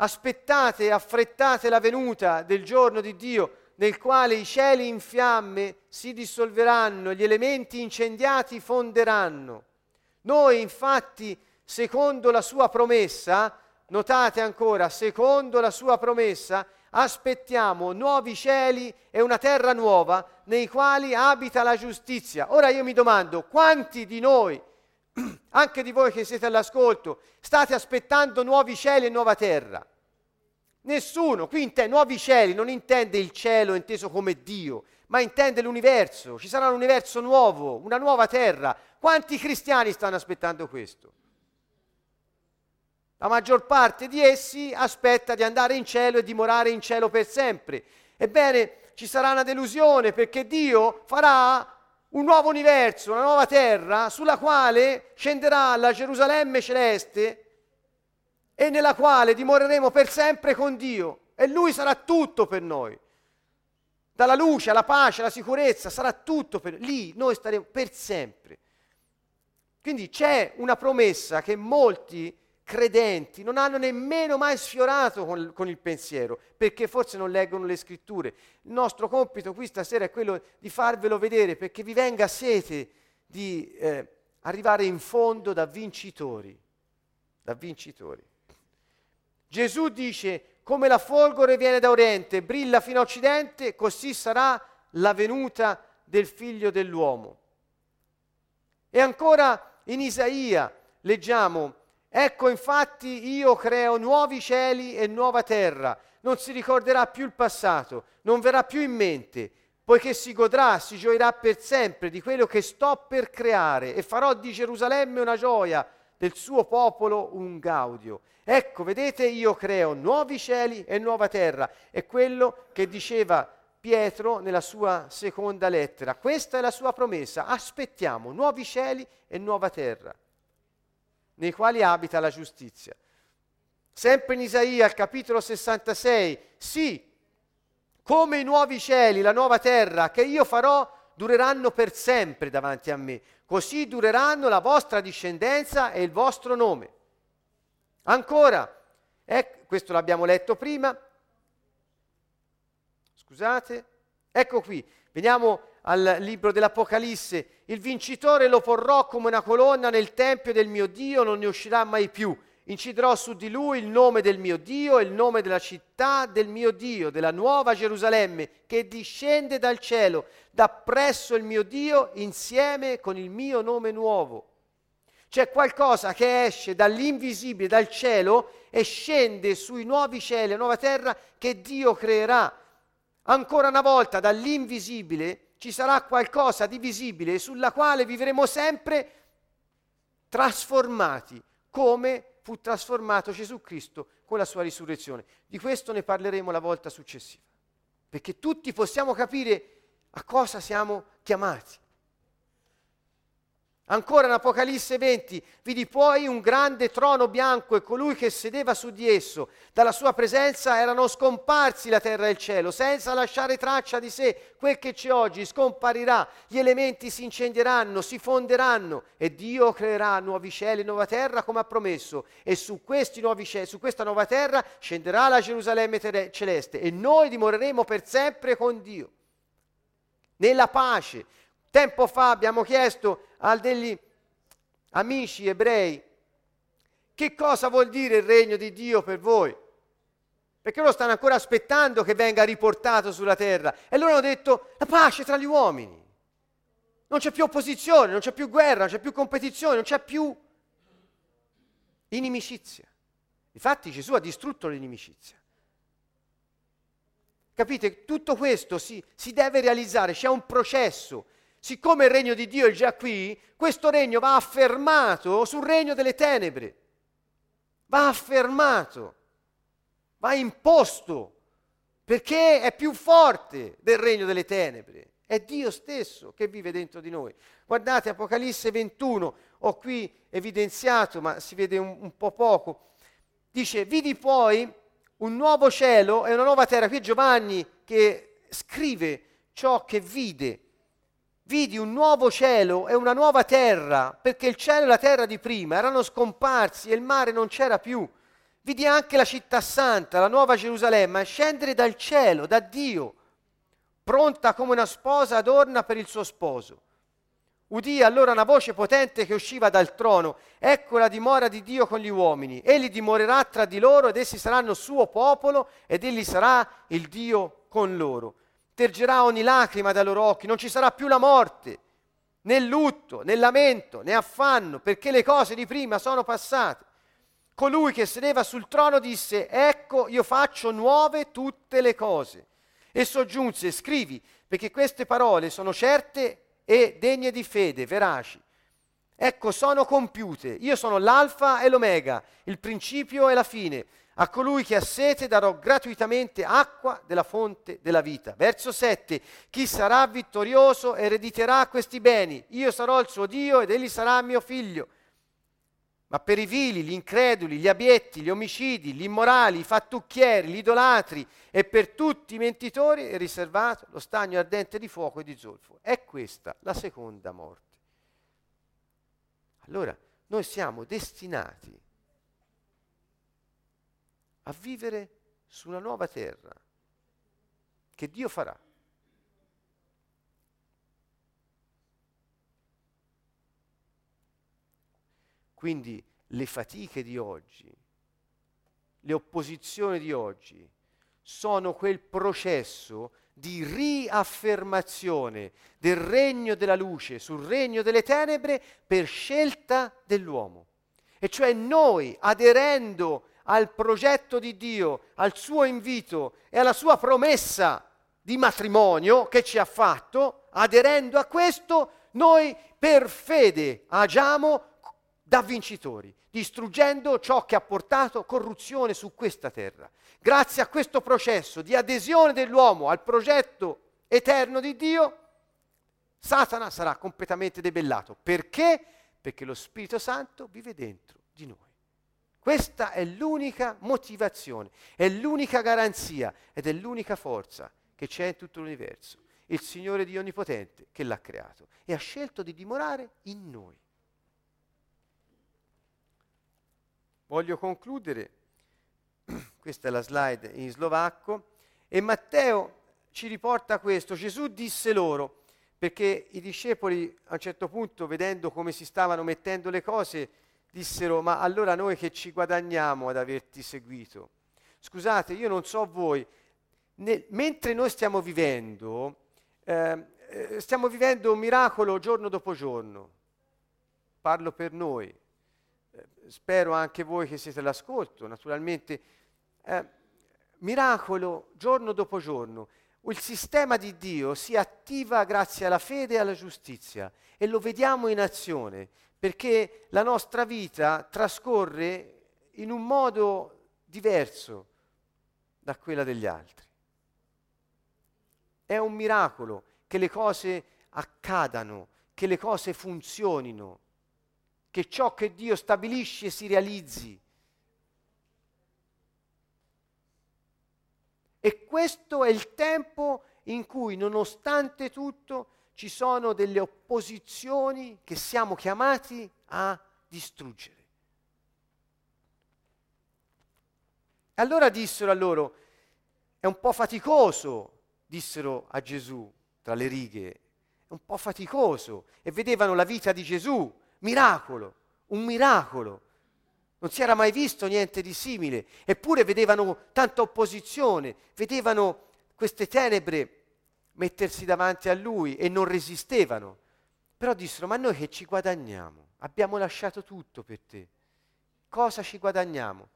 aspettate e affrettate la venuta del giorno di Dio nel quale i cieli in fiamme si dissolveranno, gli elementi incendiati fonderanno. Noi infatti, secondo la sua promessa, notate ancora, secondo la sua promessa, aspettiamo nuovi cieli e una terra nuova nei quali abita la giustizia. Ora io mi domando, quanti di noi, anche di voi che siete all'ascolto, state aspettando nuovi cieli e nuova terra? Nessuno, qui intende, nuovi cieli non intende il cielo inteso come Dio, ma intende l'universo. Ci sarà un universo nuovo, una nuova terra. Quanti cristiani stanno aspettando questo? La maggior parte di essi aspetta di andare in cielo e dimorare in cielo per sempre. Ebbene, ci sarà una delusione perché Dio farà un nuovo universo, una nuova terra sulla quale scenderà la Gerusalemme celeste e nella quale dimoreremo per sempre con Dio e Lui sarà tutto per noi. Dalla luce alla pace, alla sicurezza, sarà tutto per lì, noi staremo per sempre. Quindi c'è una promessa che molti credenti non hanno nemmeno mai sfiorato con, con, il pensiero, perché forse non leggono le scritture. Il nostro compito qui stasera è quello di farvelo vedere, perché vi venga sete di eh, arrivare in fondo da vincitori, da vincitori. Gesù dice, come la folgore viene da oriente, brilla fino a occidente, così sarà la venuta del figlio dell'uomo. E ancora in Isaia leggiamo, ecco infatti io creo nuovi cieli e nuova terra, non si ricorderà più il passato, non verrà più in mente, poiché si godrà, si gioirà per sempre di quello che sto per creare e farò di Gerusalemme una gioia, del suo popolo un gaudio. Ecco, vedete, io creo nuovi cieli e nuova terra. È quello che diceva Pietro nella sua seconda lettera. Questa è la sua promessa. Aspettiamo nuovi cieli e nuova terra, nei quali abita la giustizia. Sempre in Isaia, capitolo 66, sì, come i nuovi cieli, la nuova terra che io farò, dureranno per sempre davanti a me. Così dureranno la vostra discendenza e il vostro nome. Ancora, ecco, questo l'abbiamo letto prima, scusate, ecco qui, veniamo al libro dell'Apocalisse, il vincitore lo porrò come una colonna nel tempio del mio Dio, non ne uscirà mai più. Inciderò su di lui il nome del mio Dio e il nome della città del mio Dio, della nuova Gerusalemme, che discende dal cielo, da presso il mio Dio, insieme con il mio nome nuovo. C'è qualcosa che esce dall'invisibile, dal cielo e scende sui nuovi cieli, la nuova terra che Dio creerà. Ancora una volta dall'invisibile ci sarà qualcosa di visibile sulla quale vivremo sempre trasformati, come fu trasformato Gesù Cristo con la sua risurrezione. Di questo ne parleremo la volta successiva, perché tutti possiamo capire a cosa siamo chiamati. Ancora in Apocalisse 20, vidi poi un grande trono bianco e colui che sedeva su di esso. Dalla sua presenza erano scomparsi la terra e il cielo, senza lasciare traccia di sé. Quel che c'è oggi scomparirà, gli elementi si incendieranno, si fonderanno e Dio creerà nuovi cieli e nuova terra come ha promesso. E su cieli, su questa nuova terra scenderà la Gerusalemme tere- celeste e noi dimoreremo per sempre con Dio. Nella pace. Tempo fa abbiamo chiesto a degli amici ebrei che cosa vuol dire il regno di Dio per voi. Perché loro stanno ancora aspettando che venga riportato sulla terra. E loro hanno detto la pace tra gli uomini. Non c'è più opposizione, non c'è più guerra, non c'è più competizione, non c'è più inimicizia. Infatti Gesù ha distrutto l'inimicizia. Capite? Tutto questo si, si deve realizzare, c'è un processo siccome il regno di Dio è già qui, questo regno va affermato sul regno delle tenebre, va affermato, va imposto, perché è più forte del regno delle tenebre. È Dio stesso che vive dentro di noi. Guardate Apocalisse 21, ho qui evidenziato, ma si vede un, un po' poco. Dice, vidi poi un nuovo cielo e una nuova terra. Qui Giovanni che scrive ciò che vide vidi un nuovo cielo e una nuova terra, perché il cielo e la terra di prima erano scomparsi e il mare non c'era più. Vidi anche la città santa, la nuova Gerusalemme, scendere dal cielo, da Dio, pronta come una sposa adorna per il suo sposo. Udì allora una voce potente che usciva dal trono, ecco la dimora di Dio con gli uomini, egli dimorerà tra di loro ed essi saranno suo popolo ed egli sarà il Dio con loro tergerà ogni lacrima dai loro occhi, non ci sarà più la morte, né lutto, né lamento, né affanno, perché le cose di prima sono passate. Colui che sedeva sul trono disse, ecco io faccio nuove tutte le cose. E soggiunse, scrivi, perché queste parole sono certe e degne di fede, veraci. Ecco, sono compiute. Io sono l'alfa e l'omega, il principio e la fine. A colui che ha sete darò gratuitamente acqua della fonte della vita. Verso 7. Chi sarà vittorioso erediterà questi beni. Io sarò il suo Dio ed egli sarà mio figlio. Ma per i vili, gli increduli, gli abietti, gli omicidi, gli immorali, i fattucchieri, gli idolatri e per tutti i mentitori è riservato lo stagno ardente di fuoco e di zolfo. È questa la seconda morte. Allora, noi siamo destinati a vivere su una nuova terra che Dio farà. Quindi le fatiche di oggi, le opposizioni di oggi, sono quel processo di riaffermazione del regno della luce sul regno delle tenebre per scelta dell'uomo. E cioè noi, aderendo al progetto di Dio, al suo invito e alla sua promessa di matrimonio che ci ha fatto, aderendo a questo, noi per fede agiamo da vincitori, distruggendo ciò che ha portato corruzione su questa terra. Grazie a questo processo di adesione dell'uomo al progetto eterno di Dio, Satana sarà completamente debellato. Perché? Perché lo Spirito Santo vive dentro di noi. Questa è l'unica motivazione, è l'unica garanzia ed è l'unica forza che c'è in tutto l'universo. Il Signore Dio Onnipotente che l'ha creato e ha scelto di dimorare in noi. Voglio concludere, questa è la slide in slovacco, e Matteo ci riporta questo. Gesù disse loro, perché i discepoli a un certo punto, vedendo come si stavano mettendo le cose, dissero, ma allora noi che ci guadagniamo ad averti seguito? Scusate, io non so voi, ne, mentre noi stiamo vivendo, eh, eh, stiamo vivendo un miracolo giorno dopo giorno. parlo per noi, eh, spero anche voi che siete all'ascolto, naturalmente, eh, miracolo giorno dopo giorno. Il sistema di Dio si attiva grazie alla fede e alla giustizia e lo vediamo in azione perché la nostra vita trascorre in un modo diverso da quella degli altri. È un miracolo che le cose accadano, che le cose funzionino, che ciò che Dio stabilisce si realizzi. E questo è il tempo in cui, nonostante tutto, ci sono delle opposizioni che siamo chiamati a distruggere. Allora dissero a loro, è un po' faticoso, dissero a Gesù tra le righe, è un po' faticoso e vedevano la vita di Gesù, miracolo, un miracolo. Non si era mai visto niente di simile, eppure vedevano tanta opposizione, vedevano queste tenebre mettersi davanti a lui e non resistevano. Però dissero, ma noi che ci guadagniamo? Abbiamo lasciato tutto per te. Cosa ci guadagniamo?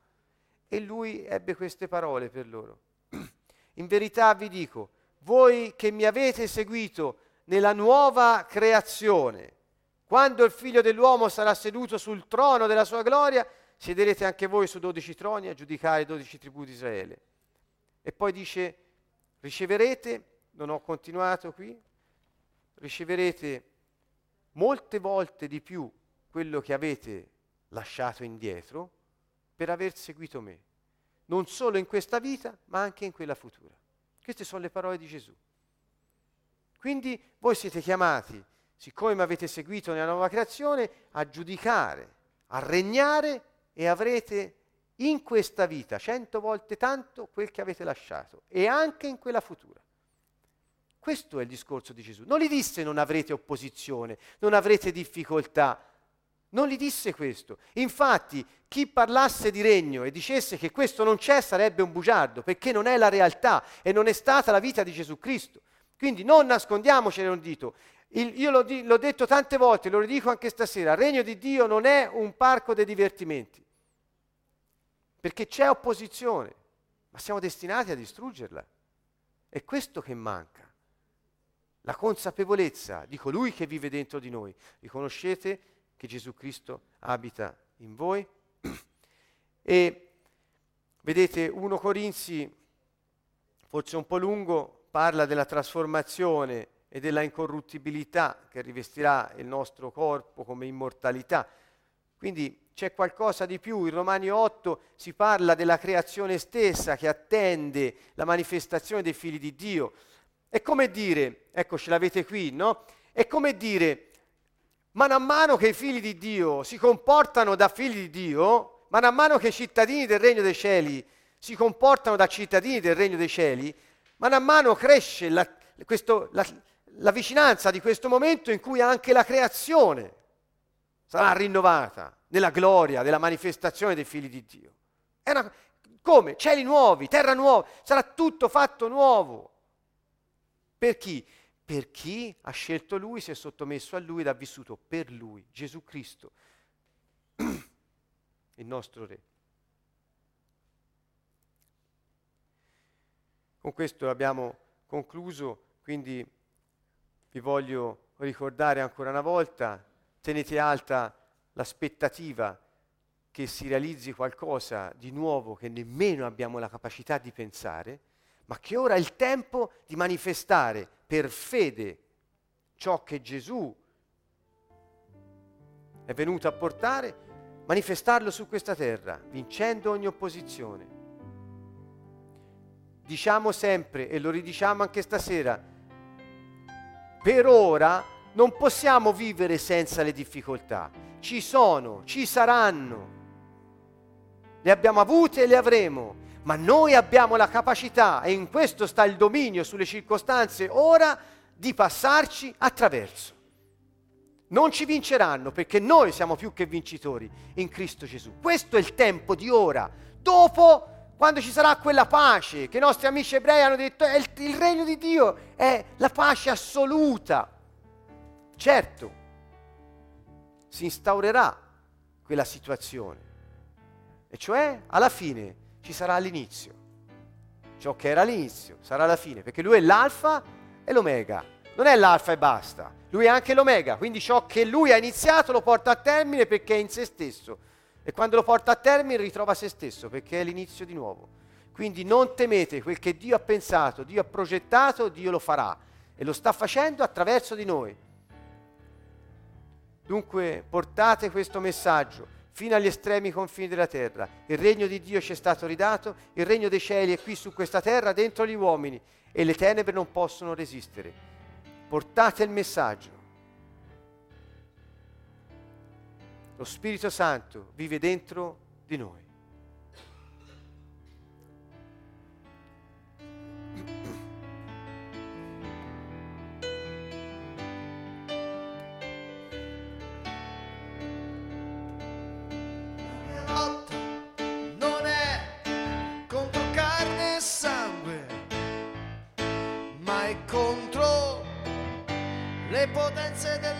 E lui ebbe queste parole per loro. In verità vi dico, voi che mi avete seguito nella nuova creazione, quando il figlio dell'uomo sarà seduto sul trono della sua gloria, siederete anche voi su dodici troni a giudicare i dodici tribù di Israele. E poi dice, riceverete, non ho continuato qui, riceverete molte volte di più quello che avete lasciato indietro per aver seguito me, non solo in questa vita, ma anche in quella futura. Queste sono le parole di Gesù. Quindi voi siete chiamati, siccome mi avete seguito nella nuova creazione, a giudicare, a regnare e avrete in questa vita cento volte tanto quel che avete lasciato e anche in quella futura. Questo è il discorso di Gesù. Non gli disse non avrete opposizione, non avrete difficoltà, non gli disse questo. Infatti, chi parlasse di regno e dicesse che questo non c'è sarebbe un bugiardo, perché non è la realtà e non è stata la vita di Gesù Cristo. Quindi non nascondiamocene un dito. Il, io l'ho, di, l'ho detto tante volte, lo ridico anche stasera, il regno di Dio non è un parco dei divertimenti, perché c'è opposizione, ma siamo destinati a distruggerla. È questo che manca, la consapevolezza di colui che vive dentro di noi. Riconoscete che Gesù Cristo abita in voi. E vedete 1 Corinzi, forse un po' lungo, parla della trasformazione e della incorruttibilità che rivestirà il nostro corpo come immortalità. Quindi c'è qualcosa di più. In Romani 8 si parla della creazione stessa che attende la manifestazione dei figli di Dio. È come dire, ecco ce l'avete qui, no? È come dire, man mano che i figli di Dio si comportano da figli di Dio, man mano che i cittadini del regno dei cieli si comportano da cittadini del regno dei cieli, man mano cresce la, questo, la, la vicinanza di questo momento in cui anche la creazione sarà rinnovata nella gloria della manifestazione dei figli di Dio. Una, come? Cieli nuovi, terra nuova, sarà tutto fatto nuovo. Per chi? per chi ha scelto Lui, si è sottomesso a Lui ed ha vissuto per Lui, Gesù Cristo, il nostro Re. Con questo abbiamo concluso, quindi vi voglio ricordare ancora una volta, tenete alta l'aspettativa che si realizzi qualcosa di nuovo che nemmeno abbiamo la capacità di pensare, ma che ora è il tempo di manifestare per fede ciò che Gesù è venuto a portare, manifestarlo su questa terra, vincendo ogni opposizione. Diciamo sempre, e lo ridiciamo anche stasera, per ora non possiamo vivere senza le difficoltà. Ci sono, ci saranno. Le abbiamo avute e le avremo ma noi abbiamo la capacità, e in questo sta il dominio sulle circostanze ora, di passarci attraverso. Non ci vinceranno perché noi siamo più che vincitori in Cristo Gesù. Questo è il tempo di ora. Dopo, quando ci sarà quella pace che i nostri amici ebrei hanno detto, il, il regno di Dio è la pace assoluta. Certo, si instaurerà quella situazione. E cioè alla fine ci sarà l'inizio. Ciò che era l'inizio sarà la fine, perché lui è l'alfa e l'omega. Non è l'alfa e basta, lui è anche l'omega, quindi ciò che lui ha iniziato lo porta a termine perché è in se stesso. E quando lo porta a termine ritrova se stesso perché è l'inizio di nuovo. Quindi non temete quel che Dio ha pensato, Dio ha progettato, Dio lo farà e lo sta facendo attraverso di noi. Dunque portate questo messaggio fino agli estremi confini della terra. Il regno di Dio ci è stato ridato, il regno dei cieli è qui su questa terra, dentro gli uomini, e le tenebre non possono resistere. Portate il messaggio. Lo Spirito Santo vive dentro di noi. potenze del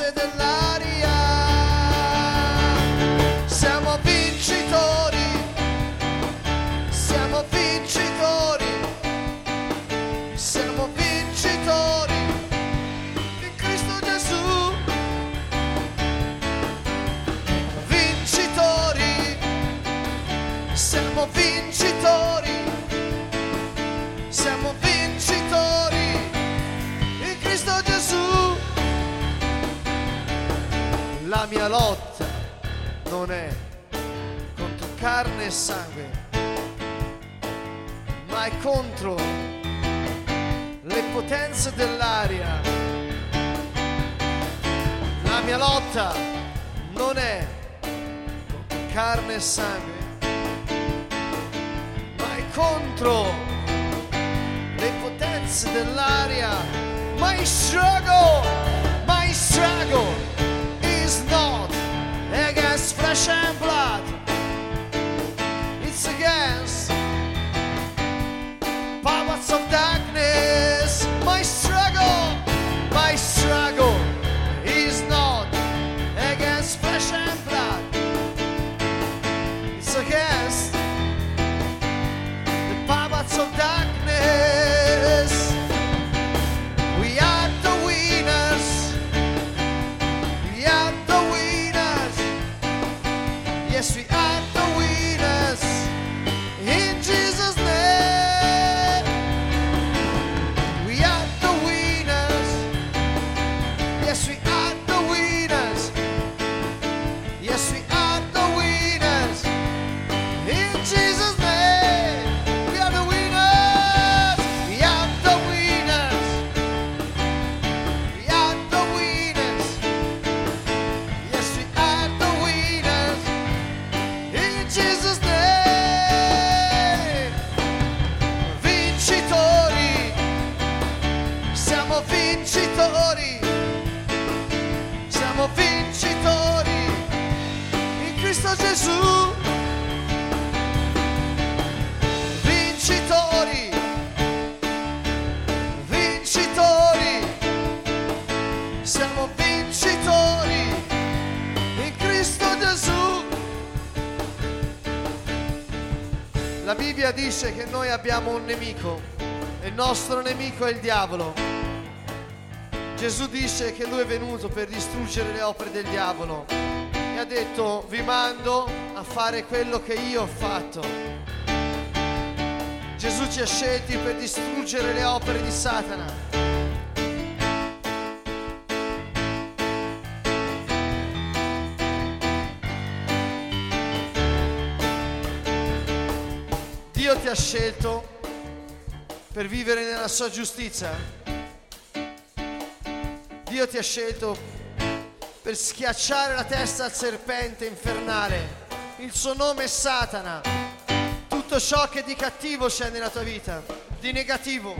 said that life. La mia lotta non è contro carne e sangue, ma è contro le potenze dell'aria. La mia lotta non è contro carne e sangue, ma è contro le potenze dell'aria. My struggle, my struggle. is not against flesh and blood, it's against powers of darkness. Dice che noi abbiamo un nemico. E il nostro nemico è il diavolo. Gesù dice che lui è venuto per distruggere le opere del diavolo ha detto vi mando a fare quello che io ho fatto. Gesù ci ha scelti per distruggere le opere di Satana. Dio ti ha scelto per vivere nella sua giustizia. Dio ti ha scelto per schiacciare la testa al serpente infernale. Il suo nome è Satana. Tutto ciò che di cattivo c'è nella tua vita, di negativo,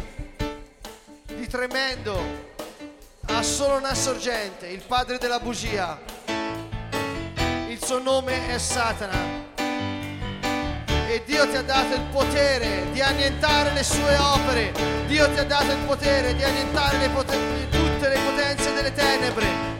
di tremendo, ha solo una sorgente, il padre della bugia. Il suo nome è Satana. E Dio ti ha dato il potere di annientare le sue opere. Dio ti ha dato il potere di annientare le poten- tutte le potenze delle tenebre.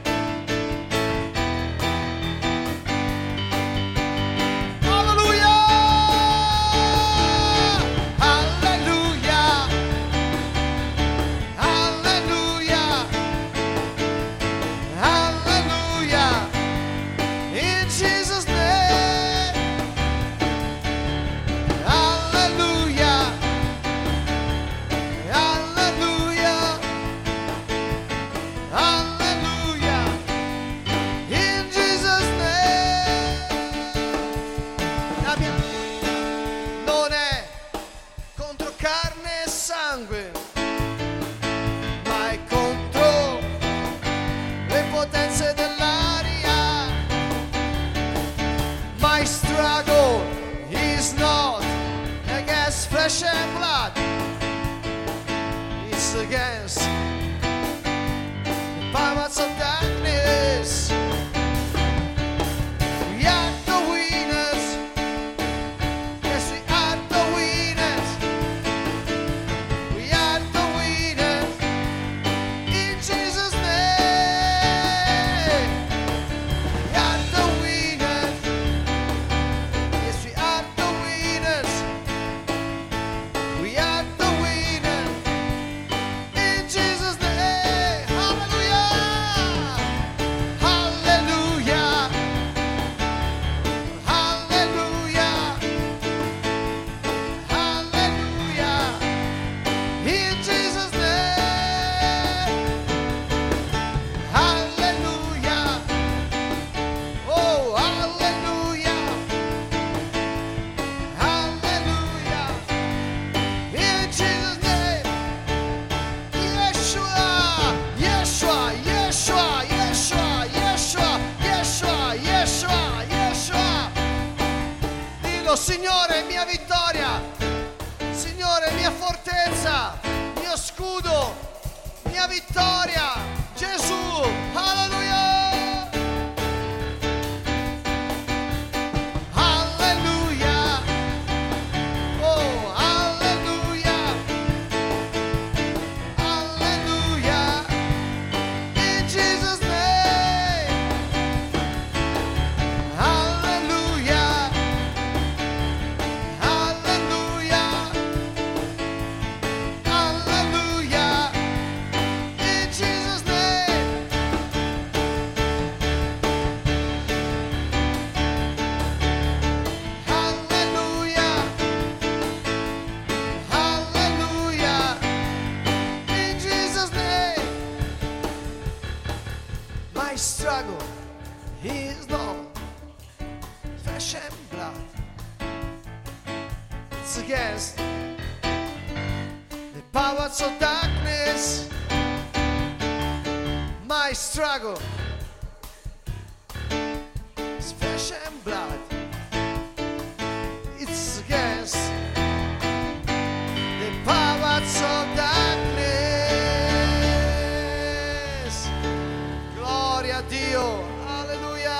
Gloria a Dio. Alleluia.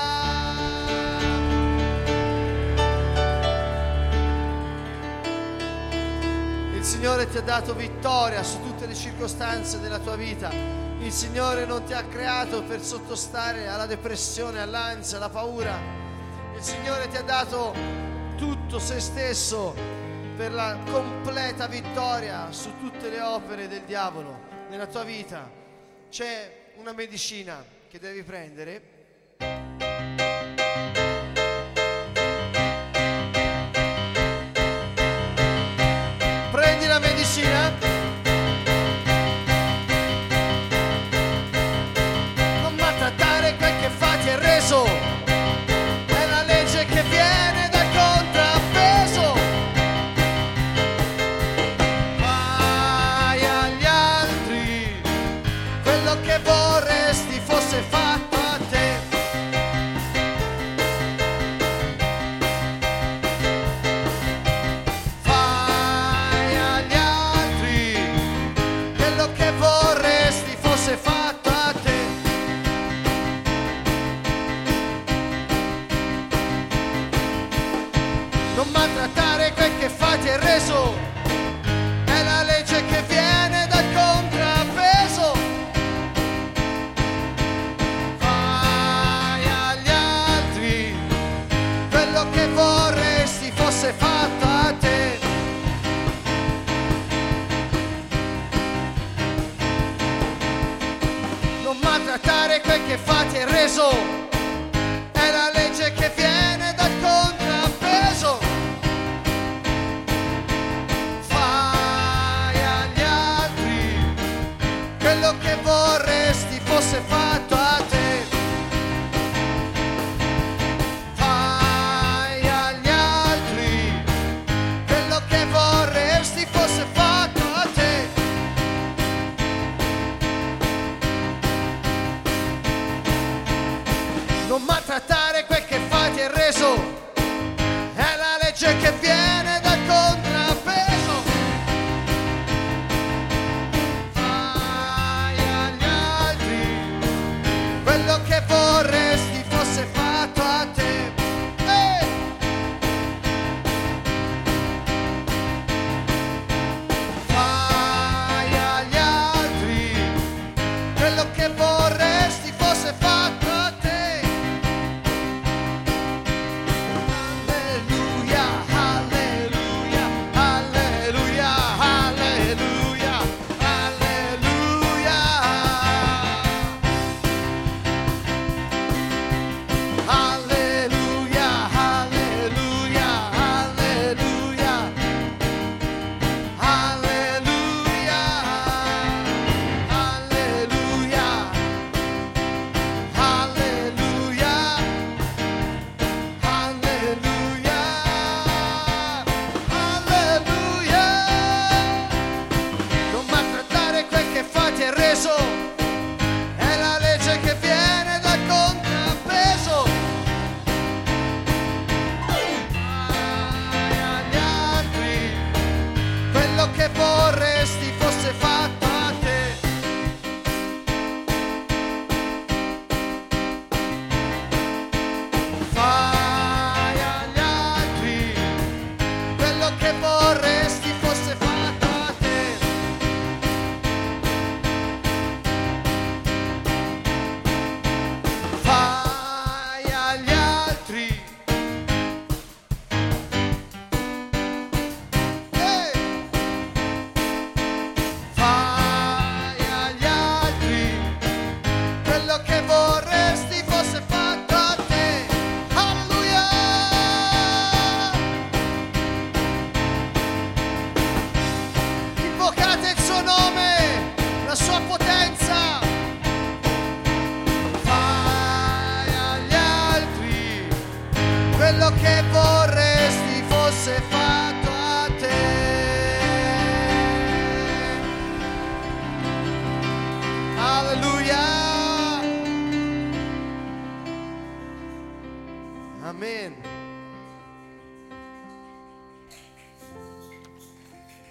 Il Signore ti ha dato vittoria su tutte le circostanze della tua vita. Il Signore non ti ha creato per sottostare alla depressione, all'ansia, alla paura. Il Signore ti ha dato tutto se stesso per la completa vittoria su tutte le opere del diavolo nella tua vita. C'è una medicina che devi prendere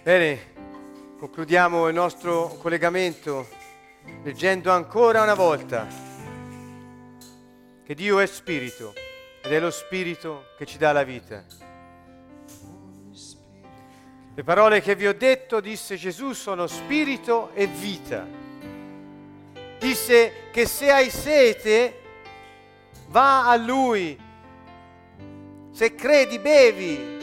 Bene, concludiamo il nostro collegamento leggendo ancora una volta che Dio è spirito ed è lo spirito che ci dà la vita. Le parole che vi ho detto, disse Gesù, sono spirito e vita. Disse che se hai sete, va a Lui. Se credi, bevi.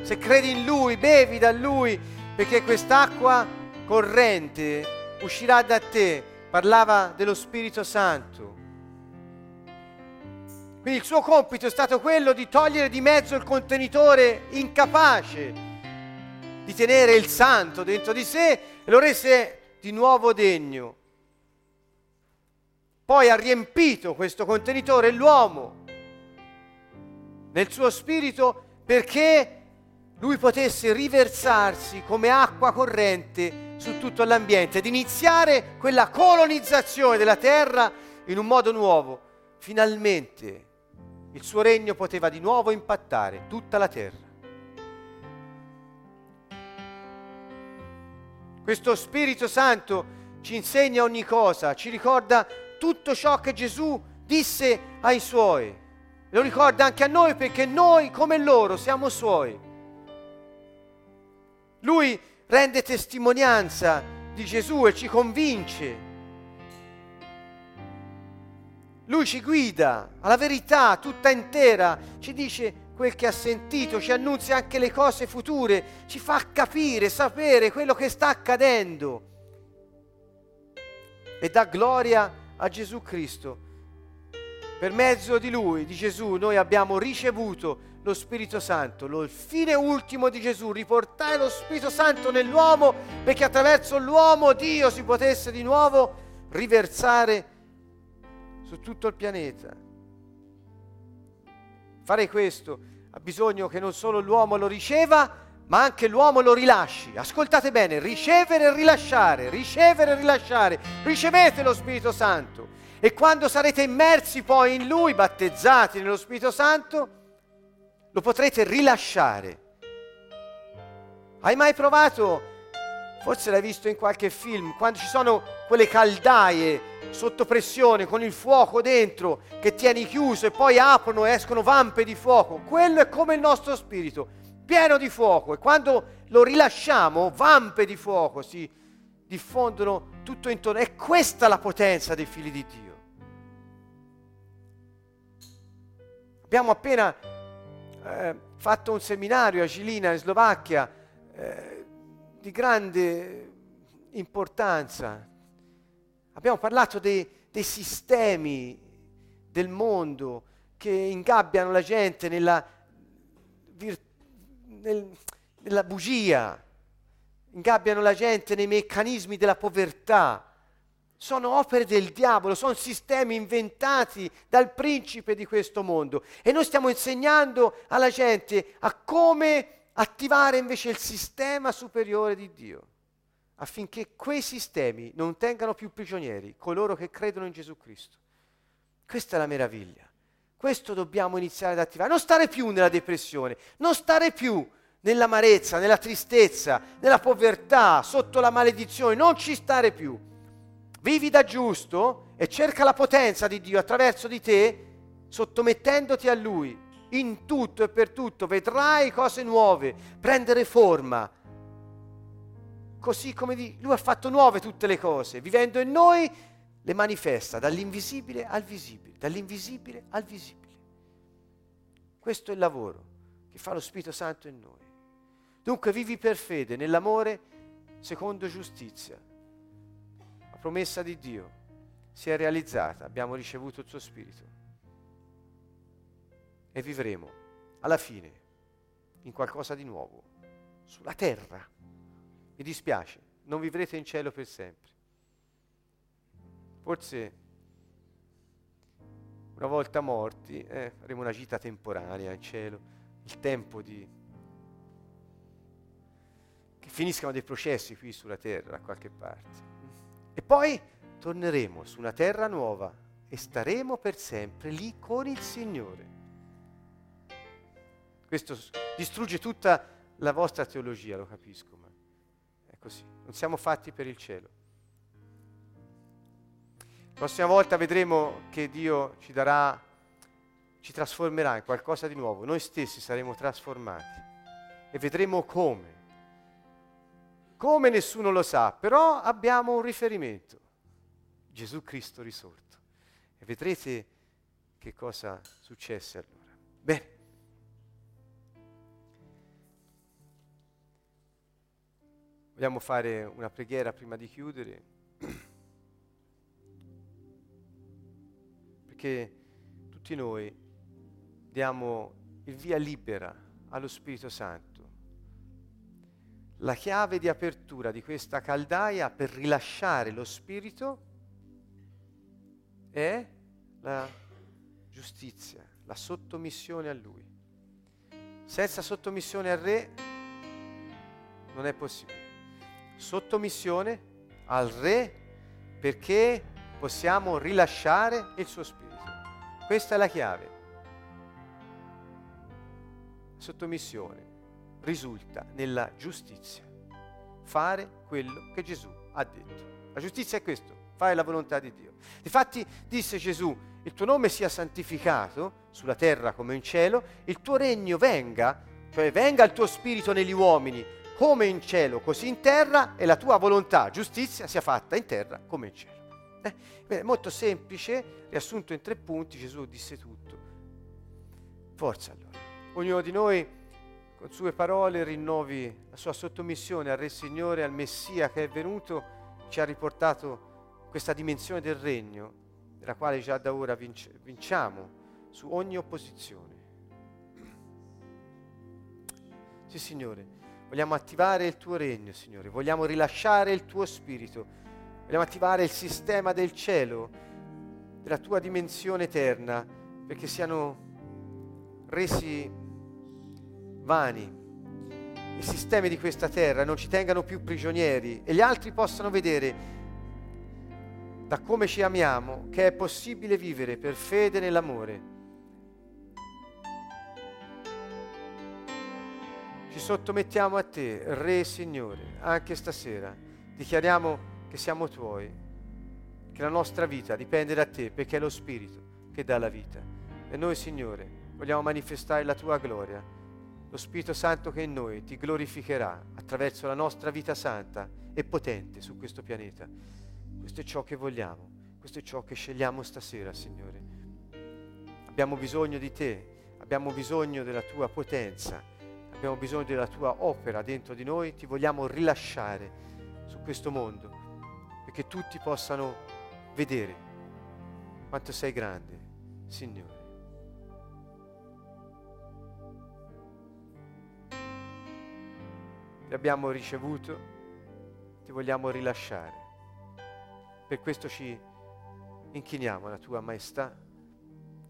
Se credi in Lui, bevi da Lui perché quest'acqua corrente uscirà da te. Parlava dello Spirito Santo. Quindi il suo compito è stato quello di togliere di mezzo il contenitore incapace di tenere il santo dentro di sé e lo rese di nuovo degno. Poi ha riempito questo contenitore l'uomo nel suo spirito perché lui potesse riversarsi come acqua corrente su tutto l'ambiente ed iniziare quella colonizzazione della terra in un modo nuovo. Finalmente il suo regno poteva di nuovo impattare tutta la terra. Questo Spirito Santo ci insegna ogni cosa, ci ricorda tutto ciò che Gesù disse ai suoi. Lo ricorda anche a noi perché noi come loro siamo suoi. Lui rende testimonianza di Gesù e ci convince. Lui ci guida alla verità tutta intera, ci dice quel che ha sentito, ci annunzia anche le cose future, ci fa capire, sapere quello che sta accadendo e dà gloria a Gesù Cristo. Per mezzo di Lui, di Gesù, noi abbiamo ricevuto lo Spirito Santo, lo, il fine ultimo di Gesù, riportare lo Spirito Santo nell'uomo perché attraverso l'uomo Dio si potesse di nuovo riversare su tutto il pianeta. Fare questo ha bisogno che non solo l'uomo lo riceva, ma anche l'uomo lo rilasci. Ascoltate bene, ricevere e rilasciare, ricevere e rilasciare. Ricevete lo Spirito Santo e quando sarete immersi poi in Lui, battezzati nello Spirito Santo, lo potrete rilasciare. Hai mai provato, forse l'hai visto in qualche film, quando ci sono quelle caldaie sotto pressione con il fuoco dentro che tieni chiuso e poi aprono e escono vampe di fuoco? Quello è come il nostro spirito pieno di fuoco e quando lo rilasciamo, vampe di fuoco si diffondono tutto intorno. È questa la potenza dei figli di Dio. Abbiamo appena eh, fatto un seminario a Gilina in Slovacchia eh, di grande importanza. Abbiamo parlato dei, dei sistemi del mondo che ingabbiano la gente nella virtù nel, nella bugia, ingabbiano la gente nei meccanismi della povertà. Sono opere del diavolo, sono sistemi inventati dal principe di questo mondo. E noi stiamo insegnando alla gente a come attivare invece il sistema superiore di Dio, affinché quei sistemi non tengano più prigionieri coloro che credono in Gesù Cristo. Questa è la meraviglia. Questo dobbiamo iniziare ad attivare, non stare più nella depressione, non stare più nell'amarezza, nella tristezza, nella povertà, sotto la maledizione, non ci stare più. Vivi da giusto e cerca la potenza di Dio attraverso di te, sottomettendoti a Lui. In tutto e per tutto vedrai cose nuove, prendere forma. Così come Lui ha fatto nuove tutte le cose, vivendo in noi le manifesta dall'invisibile al visibile, dall'invisibile al visibile. Questo è il lavoro che fa lo Spirito Santo in noi. Dunque vivi per fede, nell'amore secondo giustizia. Promessa di Dio si è realizzata, abbiamo ricevuto il suo Spirito e vivremo alla fine in qualcosa di nuovo, sulla terra. Mi dispiace, non vivrete in cielo per sempre. Forse una volta morti eh, avremo una gita temporanea in cielo, il tempo di che finiscano dei processi qui sulla terra da qualche parte. E poi torneremo su una terra nuova e staremo per sempre lì con il Signore. Questo distrugge tutta la vostra teologia, lo capisco, ma è così. Non siamo fatti per il cielo. La prossima volta vedremo che Dio ci darà, ci trasformerà in qualcosa di nuovo. Noi stessi saremo trasformati e vedremo come. Come nessuno lo sa, però abbiamo un riferimento. Gesù Cristo risorto. E vedrete che cosa successe allora. Bene. Vogliamo fare una preghiera prima di chiudere? Perché tutti noi diamo il via libera allo Spirito Santo la chiave di apertura di questa caldaia per rilasciare lo spirito è la giustizia, la sottomissione a lui. Senza sottomissione al re non è possibile. Sottomissione al re perché possiamo rilasciare il suo spirito. Questa è la chiave. Sottomissione risulta nella giustizia. Fare quello che Gesù ha detto. La giustizia è questo, fare la volontà di Dio. Difatti disse Gesù, il tuo nome sia santificato sulla terra come in cielo, il tuo regno venga, cioè venga il tuo spirito negli uomini come in cielo, così in terra, e la tua volontà, giustizia, sia fatta in terra come in cielo. Eh, molto semplice, riassunto in tre punti, Gesù disse tutto. Forza allora. Ognuno di noi con sue parole rinnovi la sua sottomissione al Re Signore, al Messia che è venuto, ci ha riportato questa dimensione del regno, della quale già da ora vinc- vinciamo su ogni opposizione. Sì, Signore, vogliamo attivare il tuo regno, Signore, vogliamo rilasciare il tuo spirito, vogliamo attivare il sistema del cielo, della tua dimensione eterna, perché siano resi vani i sistemi di questa terra, non ci tengano più prigionieri e gli altri possano vedere da come ci amiamo che è possibile vivere per fede nell'amore Ci sottomettiamo a te, Re Signore, anche stasera. Dichiariamo che siamo tuoi, che la nostra vita dipende da te perché è lo Spirito che dà la vita. E noi, Signore, vogliamo manifestare la tua gloria. Lo Spirito Santo che in noi ti glorificherà attraverso la nostra vita santa e potente su questo pianeta. Questo è ciò che vogliamo, questo è ciò che scegliamo stasera, Signore. Abbiamo bisogno di te, abbiamo bisogno della tua potenza abbiamo bisogno della tua opera dentro di noi, ti vogliamo rilasciare su questo mondo, perché tutti possano vedere quanto sei grande, Signore. Ti abbiamo ricevuto, ti vogliamo rilasciare. Per questo ci inchiniamo alla tua maestà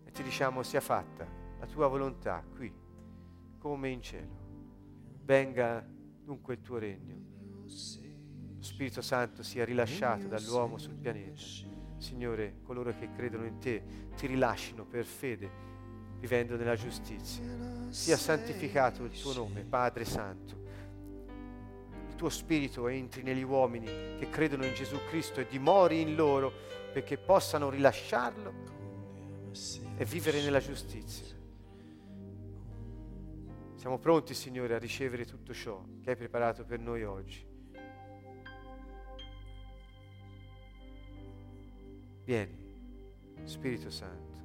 e ti diciamo sia fatta la tua volontà qui come in cielo. Venga dunque il tuo regno. Lo Spirito Santo sia rilasciato dall'uomo sul pianeta. Signore, coloro che credono in te ti rilascino per fede, vivendo nella giustizia. Sia santificato il tuo nome, Padre Santo. Tuo Spirito entri negli uomini che credono in Gesù Cristo e dimori in loro perché possano rilasciarlo e vivere nella giustizia. Siamo pronti, Signore, a ricevere tutto ciò che hai preparato per noi oggi. Vieni, Spirito Santo.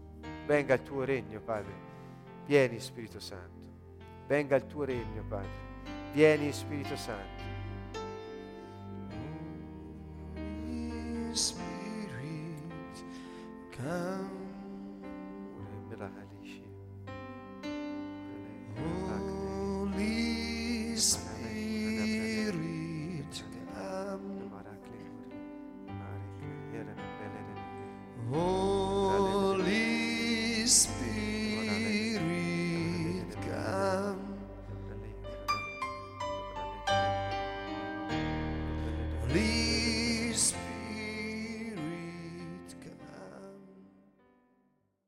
Venga il tuo regno, Padre. Vieni, Spirito Santo. Venga il tuo regno, Padre. Vieni, Spirito Santo. Spirit, come.